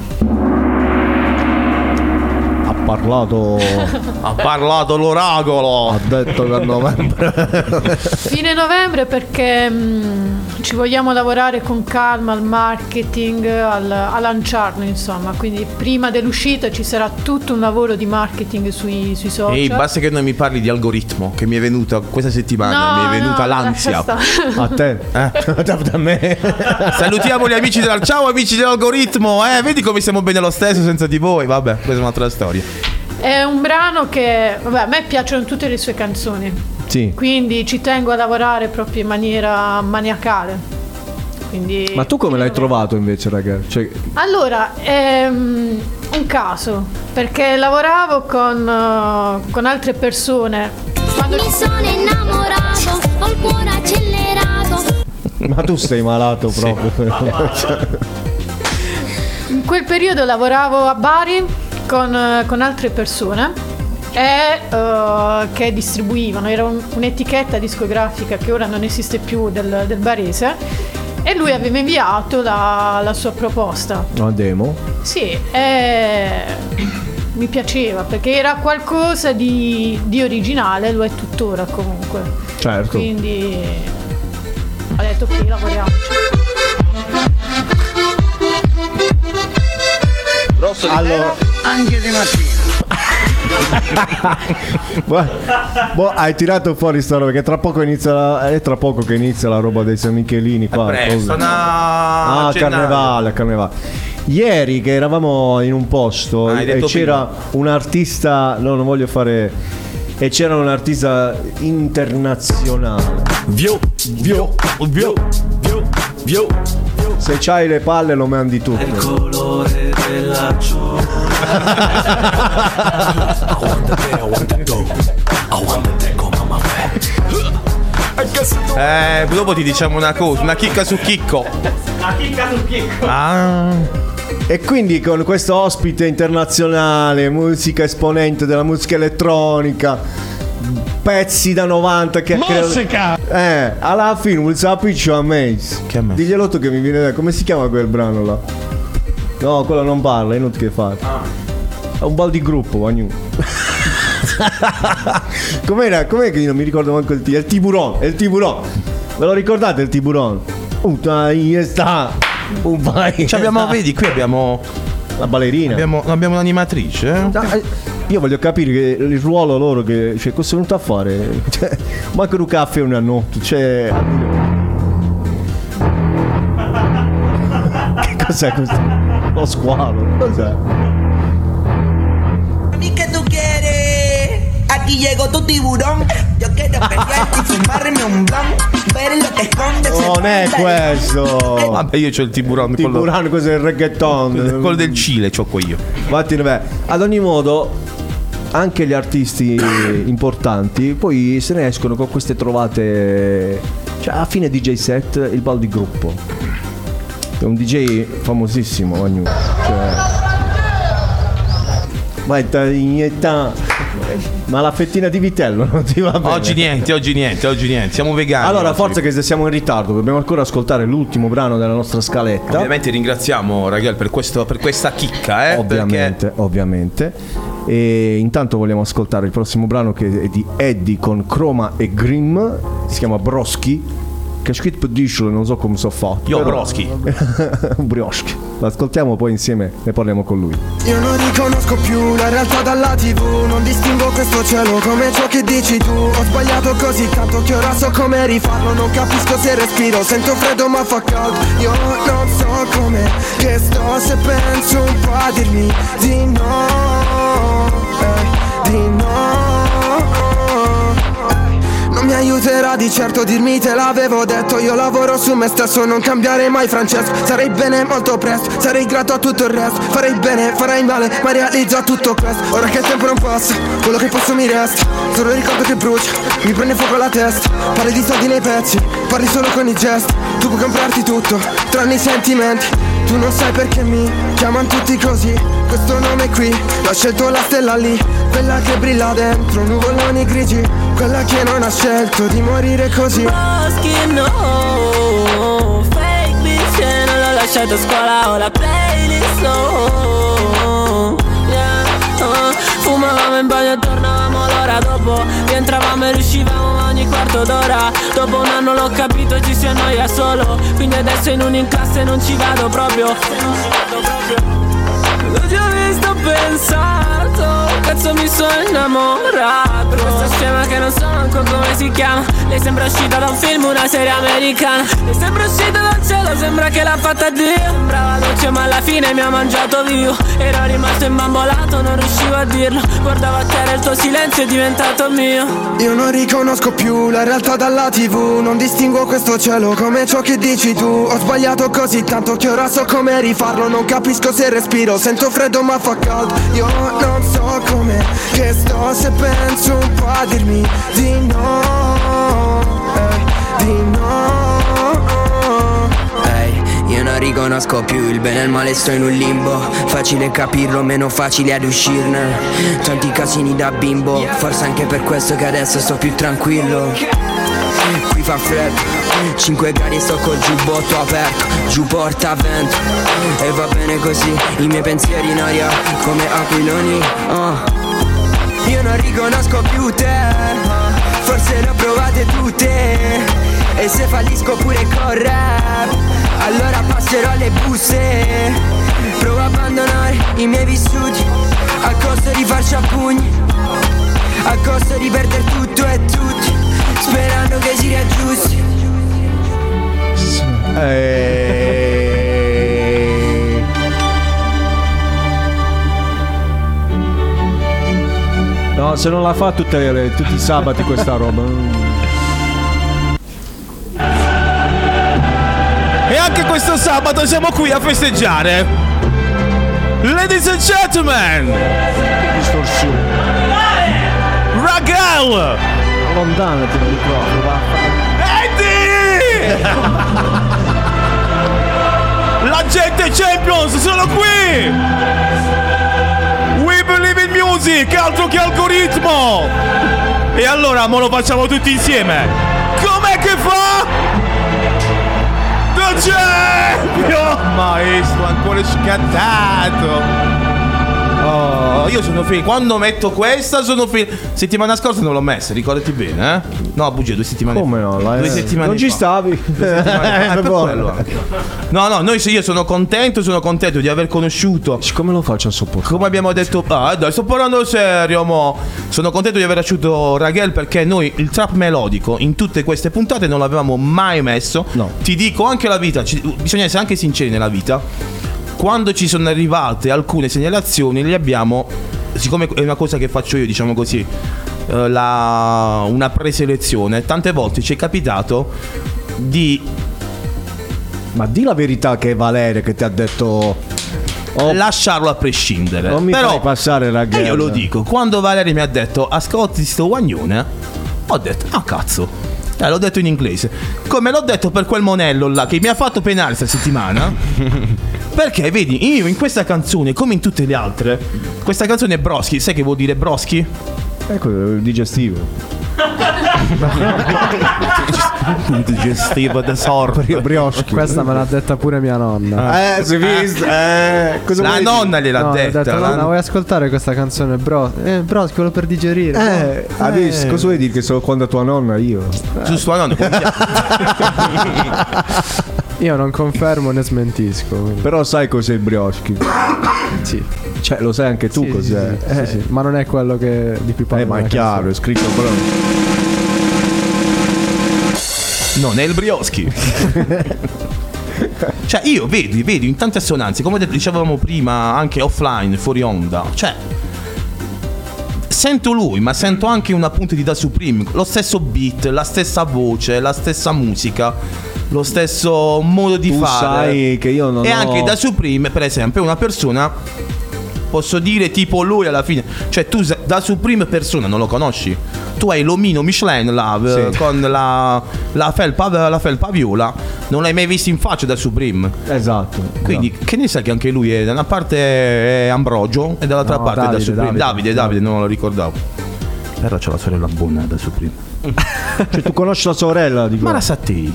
Ha parlato Ha parlato l'oracolo. Ha detto che a novembre. Fine novembre perché mm, ci vogliamo lavorare con calma al marketing, al- a lanciarlo insomma, quindi prima dell'uscita ci sarà tutto un lavoro di marketing sui, sui social. Ehi, basta che non mi parli di algoritmo che mi è venuta questa settimana, No, mi è venuta no, l'ansia. A te? Eh? [LAUGHS] da me. Salutiamo gli amici del Ciao amici dell'algoritmo, eh, vedi come stiamo bene lo stesso senza di voi. Vabbè, questa è un'altra storia. È un brano che, vabbè, a me piacciono tutte le sue canzoni, Sì. quindi ci tengo a lavorare proprio in maniera maniacale. Quindi, Ma tu come l'hai trovato invece, ragazzi? Cioè, Allora, è mm, un caso, perché lavoravo con, eh, con altre persone. Quando Mi sono innamorato, ho il cuore accelerato. [LAUGHS] ma tu sei malato proprio. [LAUGHS] In quel periodo lavoravo a Bari con, eh, con altre persone e, eh, che distribuivano, era un- un'etichetta discografica che ora non esiste più del, del barese e lui aveva inviato la, la sua proposta. Una demo. Sì, e mi piaceva perché era qualcosa di, di originale, lo è tuttora comunque. Certo. Quindi ho detto ok, lavoriamoci. Rosso di Allora- anche di mattina. [LAUGHS] Boh, boh, hai tirato fuori sta roba che tra poco inizia la, è tra poco che inizia la roba dei San Michelini qua. presto, no, Ah, gennaio. carnevale, carnevale. Ieri che eravamo in un posto Ah, e c'era un artista, no, non voglio fare e c'era un artista internazionale. Vio, vio, vio, vio, vio. Se c'hai le palle lo mandi tu. colore della Eh, dopo ti diciamo una cosa, una chicca su chicco. La chicca sul chicco. Ah. E quindi con questo ospite internazionale, musica esponente della musica elettronica, pezzi da 90 che Musica! Eh, alla fine un sapiccio a me. Che a me? Diglielo tu che mi viene da come si chiama quel brano là? No, quello non parla, è inutile che fare. È un bal di gruppo, ognuno. [LAUGHS] Com'era? Com'è che io non mi ricordo manco il titolo? È il tiburon, è il tiburon. Ve lo ricordate il tiburon? Puta, io sta. Ci abbiamo, vedi, qui abbiamo. La ballerina. Abbiamo, abbiamo un'animatrice. eh? Ah, Io voglio capire che il ruolo loro che. Cioè, cosa è venuto a fare? [LAUGHS] Cioè, manco un caffè una notte. Cioè. [LAUGHS] che cos'è questo? Lo squalo. Cos'è? ¿Y qué tú quieres? Aquí llegó tu tiburón. Yo quiero pelearte y fumarme un blunt. Ver lo que escondes. Non è questo. Vabbè, io c'ho il tiburone. quello- Tiburano, cos'è il reggaeton? Quello del Cile, c'ho qua io. Vattene, beh. Ad ogni modo, anche gli artisti [COUGHS] importanti poi se ne escono con queste trovate. Cioè, a fine DJ set il bal di gruppo. È un DJ famosissimo, Magnu. Cioè. Vai, ta- iniettà. Ma la fettina di vitello non ti va bene. Oggi niente, oggi niente, oggi niente. Siamo vegani. Allora, forza che se siamo in ritardo, dobbiamo ancora ascoltare l'ultimo brano della nostra scaletta. Ovviamente ringraziamo Raghel per, questo, per questa chicca, eh. Ovviamente, ovviamente. E intanto vogliamo ascoltare il prossimo brano che è di Eddie con Chroma e Grimm. Si chiama Broski. Che scritto dice, non so come so fatto. Io Broski. [LAUGHS] Brioski. L'ascoltiamo poi insieme ne parliamo con lui. Io non riconosco più la realtà dalla tv Non distingo questo cielo come ciò che dici tu Ho sbagliato così tanto che ora so come rifarlo Non capisco se respiro, sento freddo ma fa caldo Io non so come che sto se penso un po' a dirmi di no eh, Di no mi aiuterà di certo dirmi te l'avevo detto. Io lavoro su me stesso, non cambiare mai Francesco. Sarei bene molto presto, sarei grato a tutto il resto. Farei bene, farei male, ma realizzo tutto questo. Ora che il tempo non passa, quello che posso mi resta. Solo il ricordo che brucia, mi prende fuoco la testa. Parli di soldi nei pezzi, parli solo con i gesti. Tu puoi comprarti tutto, tranne i sentimenti Tu non sai perché mi chiamano tutti così. Questo nome qui, l'ho scelto la stella lì. Quella che brilla dentro, nuvoloni grigi. Quella che non ha scelto di morire così. Boschi no. Fake bitch e non l'ho lasciato a scuola Ho la playlist yeah, oh. Fumavamo in bagno e tornavamo l'ora dopo. Rientravamo e riuscivamo ogni quarto d'ora. Dopo un anno l'ho capito ci si annoia solo. Quindi adesso in un in classe non ci vado proprio. Non ci vado proprio. L'ho già visto pensato Cazzo mi sono innamorato. Per questa scema che non so manco come si chiama. Lei sembra uscita da un film, una serie americana. Lei sembra uscita dal cielo, sembra che l'ha fatta Dio. Sembrava dolce ma alla fine mi ha mangiato vivo. Ero rimasto imbambolato, non riuscivo a dirlo. Guardavo a terra e il tuo silenzio è diventato mio. Io non riconosco più la realtà dalla tv Non distingo questo cielo come ciò che dici tu. Ho sbagliato così tanto che ora so come rifarlo. Non capisco se respiro, sento freddo ma fa caldo Io non so come che sto se penso un po' a dirmi di no eh, Di no Ehi, io non riconosco più il bene e il male, sto in un limbo. Facile capirlo, meno facile ad uscirne. Tanti casini da bimbo, forse anche per questo che adesso sto più tranquillo. Fa freddo, 5 gradi sto col giubbotto aperto, giù porta vento. E va bene così, i miei pensieri in aria come aquiloni. ah. Io non riconosco più te, forse le ho provate tutte. E se fallisco pure con rap, allora passerò alle busse. Provo a abbandonare i miei vissuti, a costo di farci a pugni, a costo di perdere tutto e tutti, sperando che si riaggiusti. Eh. No, se non la fa tutte le- tutti i sabati questa roba. E anche questo sabato siamo qui a festeggiare. Ladies and gentlemen, Ragal, Allontanati dal microfono, va. Eddie, [LAUGHS] la gente Champions sono qui. We believe in music, altro che algoritmo. E allora, mo lo facciamo tutti insieme. Com'è che fa? The Champion! Maestro, ancora scattato. Oh, io sono felice. Quando metto questa sono felice. Settimana scorsa non l'ho messa, ricordati bene, eh? No, bugia, due settimane Come fa. no? La- Due settimane non ci fa. stavi. Due settimane [LAUGHS] fa. Eh. No, no, noi, io sono contento, sono contento di aver conosciuto. Come lo faccio a sopportare? Come abbiamo detto, ah, dai, sto parlando serio, mo. Sono contento di aver conosciuto Raghel perché noi il trap melodico in tutte queste puntate non l'avevamo mai messo. No. Ti dico anche la vita, ci- bisogna essere anche sinceri nella vita. Quando ci sono arrivate alcune segnalazioni, le abbiamo, siccome è una cosa che faccio io, diciamo così, eh, la- una preselezione, tante volte ci è capitato di Ma di la verità che è Valeria che ti ha detto. Oh, lasciarlo a prescindere. non mi Però fai passare E ragazzi. io lo dico, quando Valeria mi ha detto ascolti sto guagnone, ho detto, ah cazzo. Eh, l'ho detto in inglese. Come l'ho detto per quel monello là che mi ha fatto penare questa settimana. [LAUGHS] perché, vedi, io in questa canzone, come in tutte le altre, questa canzone è Broschi. Sai che vuol dire Broschi? Ecco, digestivo. [LAUGHS] Digestivo da sorte. Brioschi. Questa me l'ha detta pure mia nonna. Eh, si è visto? Eh, cosa La nonna gliel'ha No, detta. detto, la- nonna, vuoi ascoltare questa canzone, bro? Eh, bro, quello per digerire. dire? Eh, adesso, cosa vuoi dire che sono quando tua nonna io? Su sua nonna. [LAUGHS] Io non confermo né smentisco. quindi- Però sai cos'è il brioschi? [COUGHS] Sì. Cioè, lo sai anche tu Sì, sì, cos'è? sì, sì, eh, sì, Ma non è quello che di cui eh, parlo. ma è nella chiaro, è scritto però. Non è il Brioschi. [LAUGHS] cioè, io vedi, vedi in tante assonanze, come dicevamo prima, anche offline, fuori onda. Cioè, sento lui, ma sento anche una punta di Da Supreme. Lo stesso beat, la stessa voce, la stessa musica, lo stesso modo di Tu fare. sai che io non e ho- anche Da Supreme, per esempio, è una persona. Posso dire tipo lui alla fine. Cioè, tu sa- da Supreme persona non lo conosci. Tu hai l'omino Michelin là, eh, Sì. con la, la, felpa, la felpa viola. Non l'hai mai visto in faccia da Supreme. Esatto. Quindi, che ne sai che anche lui è da una parte è Ambrogio e dall'altra No, parte è da Davide, Supreme. Davide. Davide, Davide, non lo ricordavo. Però c'è la sorella buona da Supreme. [LAUGHS] Cioè, tu conosci la sorella di Ma la Sattei.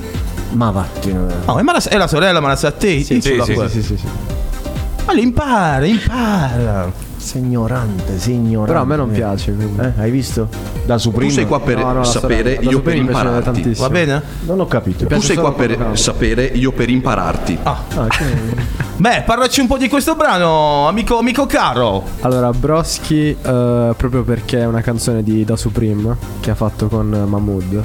Ma vattene. No, è, Mara- è la sorella, ma la Sattei. sì, sì, Ma sì, sì, sì. impara, impara. Signorante, signorante. Però a me non piace. quindi. Eh, hai visto? Da Supreme. Tu sei qua per No, no, la sapere, la io per Supreme piace impararti. Va bene? Non ho capito. Tu sei qua per canto. sapere, io per impararti. Ah, che- [LAUGHS] Beh, parlaci un po' di questo brano, amico, amico caro. Allora, Broschi, eh, proprio perché è una canzone di Da Supreme che ha fatto con Mahmood.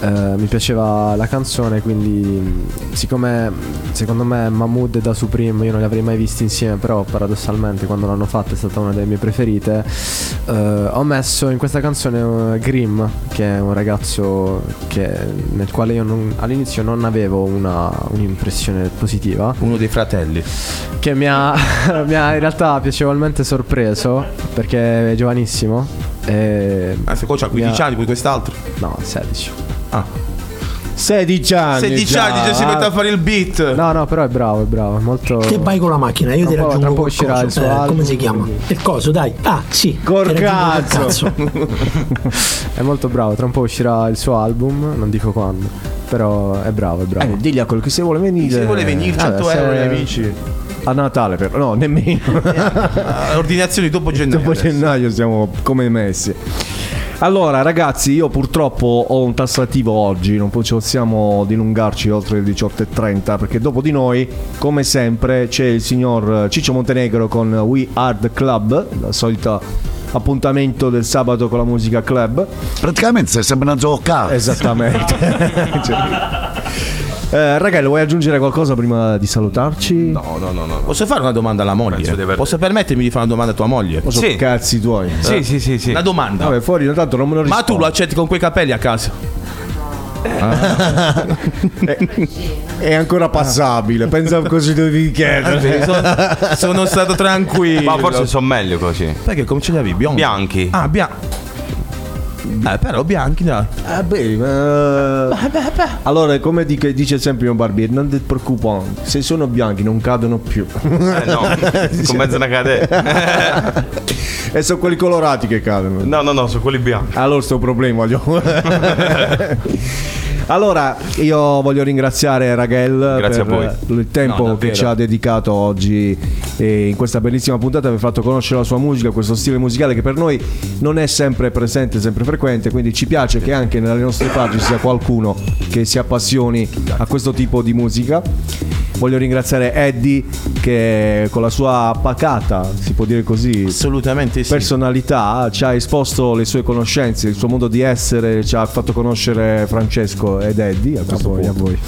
Eh, mi piaceva la canzone, quindi mh, siccome secondo me Mahmood e Da Supreme io non li avrei mai visti insieme, però paradossalmente quando l'hanno fatta è stata una delle mie preferite, eh, ho messo in questa canzone eh, Grimm, che è un ragazzo che- nel quale io non- all'inizio non avevo una- un'impressione positiva Uno dei fratelli. che mi ha, [LAUGHS] mi ha in realtà piacevolmente sorpreso perché è giovanissimo. E Ah, se mi ha- 15 anni, poi quest'altro. No, 16. Ah. 16 anni. 16 anni già si mette a fare il beat. No, no, però è bravo, è bravo. è Molto... Te vai con la macchina, io ti Tra un po'- raggiungo tra un po' uscirà il suo Eh, album, Come si chiama? Il coso, dai. Ah, sì. Col ti raggiungo col cazzo. [LAUGHS] è molto bravo. Tra un po' uscirà il suo album, non dico quando. Però è bravo, è bravo. Eh, digli a quello che se vuole venire. Se vuole venire, 100 Vabbè, euro, gli amici. A Natale, però. No, nemmeno. Ah, Ordinazioni dopo [LAUGHS] gennaio. Dopo adesso. gennaio siamo come messi. Allora, ragazzi, io purtroppo ho un tassativo oggi, non possiamo dilungarci oltre le 18.30 perché dopo di noi, come sempre, c'è il signor Ciccio Montenegro con We Are the Club, la solita appuntamento del sabato con la musica club. Praticamente sempre una giocata. Esattamente. [LAUGHS] Cioè- Eh, Ragazzi, vuoi aggiungere qualcosa prima di salutarci? No, no, no, no. Posso fare una domanda alla moglie? Di aver- Posso permettermi di fare una domanda a tua moglie? Sì. cazzi tuoi? Sì, sì, sì, sì. Una domanda. Vabbè, fuori intanto non me lo Ma tu lo accetti con quei capelli a casa? [LAUGHS] È ancora passabile, pensa così dovevi chiedere. sono, sono stato tranquillo. Ma forse sono meglio così. Perché come ce li avevi? Biondi? Bianchi. Ah, bianchi. Eh, però bianchi, dai. Ah, beh, ma- Allora, come dice, dice sempre mio barbiere, non ti preoccupare, se sono bianchi non cadono più. Eh no, [LAUGHS] con mezzo una cadena. [LAUGHS] e sono quelli colorati che cadono. No, no, no, sono quelli bianchi. Allora sto problema io. [LAUGHS] Allora, io voglio ringraziare Raghel Grazie per il tempo No, che ci ha dedicato oggi e in questa bellissima puntata, aver fatto conoscere la sua musica, questo stile musicale che per noi non è sempre presente, sempre frequente, quindi ci piace che anche nelle nostre pagine ci sia qualcuno che si appassioni a questo tipo di musica. Voglio ringraziare Eddie che con la sua pacata, si può dire così, Assolutamente sì. personalità ci ha esposto le sue conoscenze, il suo modo di essere, ci ha fatto conoscere Francesco ed Eddie a questo voi, a voi.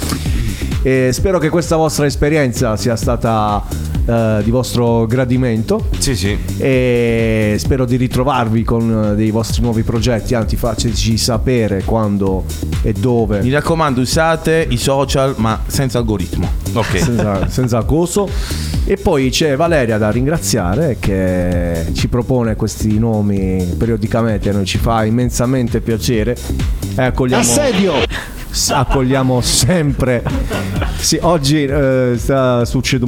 E spero che questa vostra esperienza sia stata eh, di vostro gradimento Sì, sì. e spero di ritrovarvi con eh, dei vostri nuovi progetti, anzi fateci sapere quando e dove. Mi raccomando, usate i social, ma senza algoritmo. Ok. [LAUGHS] senza, senza coso. E poi c'è Valeria da ringraziare che ci propone questi nomi periodicamente, a noi ci fa immensamente piacere. E accogliamo, Assedio! Accogliamo sempre. Sì, oggi eh, sta succedendo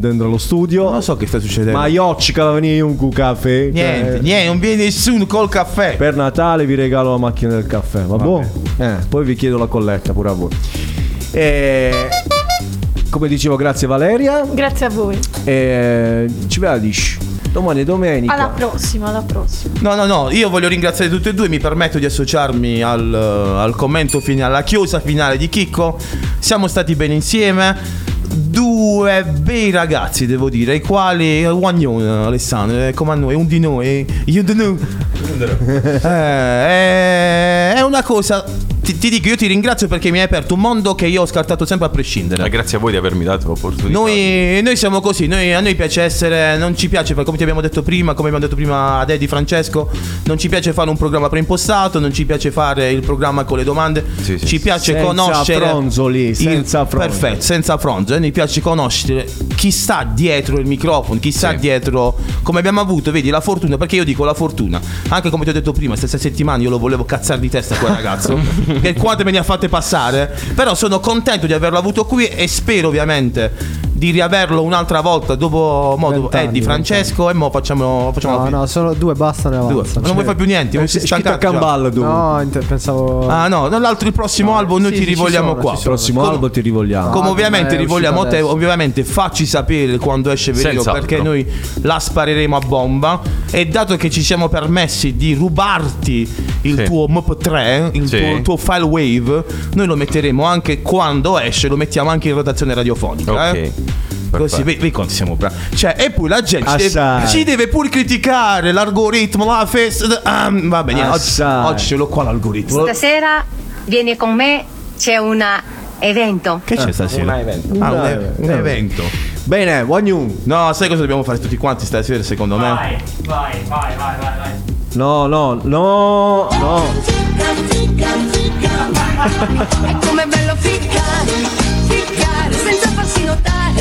dentro lo studio. Non so che sta succedendo. Ma io ci venire un caffè. Niente, Eh, niente, non viene nessuno col caffè. Per Natale vi regalo la macchina del caffè, va buono? Eh, poi vi chiedo la colletta pure a voi. E come dicevo, grazie Valeria. Grazie a voi. E ci vediamo domani è domenica. Alla prossima, alla prossima. No, no, no, io voglio ringraziare tutti e due, mi permetto di associarmi al, al commento finale, alla chiosa finale di Chicco. Siamo stati bene insieme. Due bei ragazzi, devo dire, i quali Guagnone, Alessandro, eh, come a noi, un di noi, io di noi. [LAUGHS] Eh, è- è una cosa. Ti, ti dico, io ti ringrazio perché mi hai aperto un mondo che io ho scartato sempre a prescindere. Ma grazie a voi di avermi dato l'opportunità. Noi, noi siamo così, noi- a noi piace essere, non ci piace fare come ti abbiamo detto prima, come abbiamo detto prima ad Eddie Francesco, non ci piace fare un programma preimpostato, non ci piace fare il programma con le domande, Sì, sì. ci piace Senza conoscere... fronzoli, il- senza fronzoli. Perfetto, senza fronzoli, mi piace conoscere chi sta dietro il microfono, chi sta Sì. dietro, come abbiamo avuto, vedi, la fortuna, perché io dico la fortuna, anche come ti ho detto prima, stessa settimana io lo volevo cazzare di testa quel ragazzo, [LAUGHS] che quante me ne ha fatte passare, però sono contento di averlo avuto qui e spero ovviamente di riaverlo un'altra volta dopo mo, dopo Vent'anni, Eddie Francesco e mo facciamo, facciamo No, no, solo due bastano e Due. avanza. Non vuoi fare più niente, Eh, non si sì, stanca scritto a Camballo tu. No, inter- pensavo. Ah no, nell'altro il prossimo No, album noi sì, ti rivogliamo sono, qua. Il prossimo Come- album ti rivogliamo. Come Ah, ovviamente rivogliamo uscito te, adesso. ovviamente facci sapere quando esce Senz'altro. perché noi la spareremo a bomba e dato che ci siamo permessi di rubarti il Sì. tuo MP3, il, Sì. tuo, il tuo file wave, noi lo metteremo anche quando esce, lo mettiamo anche in rotazione radiofonica. Ok. eh. Così, vedi, vedi quanto siamo bravi. Cioè, e poi la gente ci deve, ci deve pure criticare l'algoritmo, la festa. ah, va bene, oggi, oggi ce l'ho qua l'algoritmo. Stasera vieni con me, c'è un evento. Che c'è stasera? Un evento. Ah, un, Un e- un evento. Bene, Wagnu. No, sai cosa dobbiamo fare tutti quanti stasera, secondo me? Vai, vai, vai, vai, vai, vai. No, no, no, no. È come bello ficcare, ficcare notare,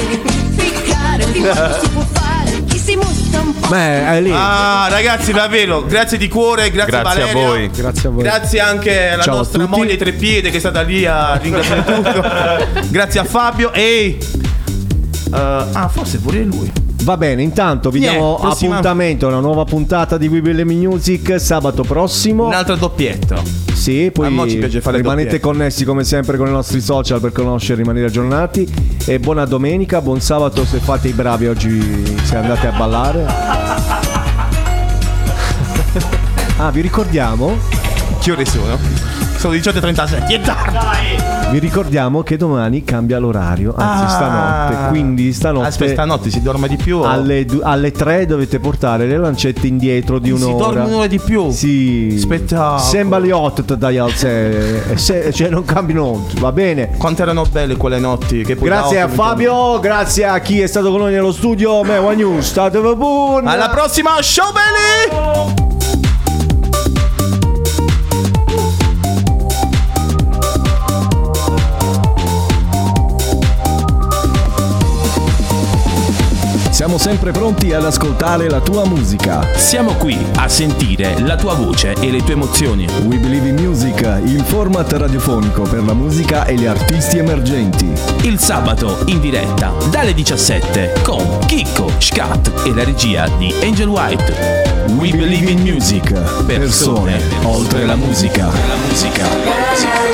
ficcare, finché [LAUGHS] si può fare, chi si mostra un po' Beh, è lì. Ah, ragazzi, davvero, grazie di cuore, grazie, Grazie a Valeria. voi. Grazie a voi. Grazie anche alla Ciao a nostra moglie Treppiede che è stata lì a ringraziare tutto. [LAUGHS] grazie a Fabio e ah, forse pure lui. Va bene, intanto vi Niente, diamo prossima- appuntamento a una nuova puntata di We Believe in Music sabato prossimo. Un'altra doppietta. Sì, A mo ci poi piace fare rimanete doppiette. connessi come sempre con i nostri social per conoscere e rimanere aggiornati. E buona domenica, buon sabato se fate i bravi oggi se andate a ballare. [LAUGHS] Ah, vi ricordiamo? Che ore sono? Sono 18.37, è tardi. Vi ricordiamo che domani cambia l'orario, anzi Ah. stanotte, quindi stanotte Aspetta, stanotte si dorme di più. alle, du- alle 3 dovete portare le lancette indietro di Si un'ora. dorme un'ora di più. Sì. Spettacolo. Sembra le 8 dai al se, se- cioè non cambiano, va bene. Quanto erano belle quelle notti. Che Grazie a Fabio, grazie a chi è stato con noi nello studio. Mewa News, state buoni. Alla prossima, show Sempre pronti ad ascoltare la tua musica. Siamo qui a sentire la tua voce e le tue emozioni. We Believe in Music, il format radiofonico per la musica e gli artisti emergenti. Il sabato in diretta dalle 17 con Chicco, Scat e la regia di Angel White. We Believe in Music. Persone oltre la musica. La musica.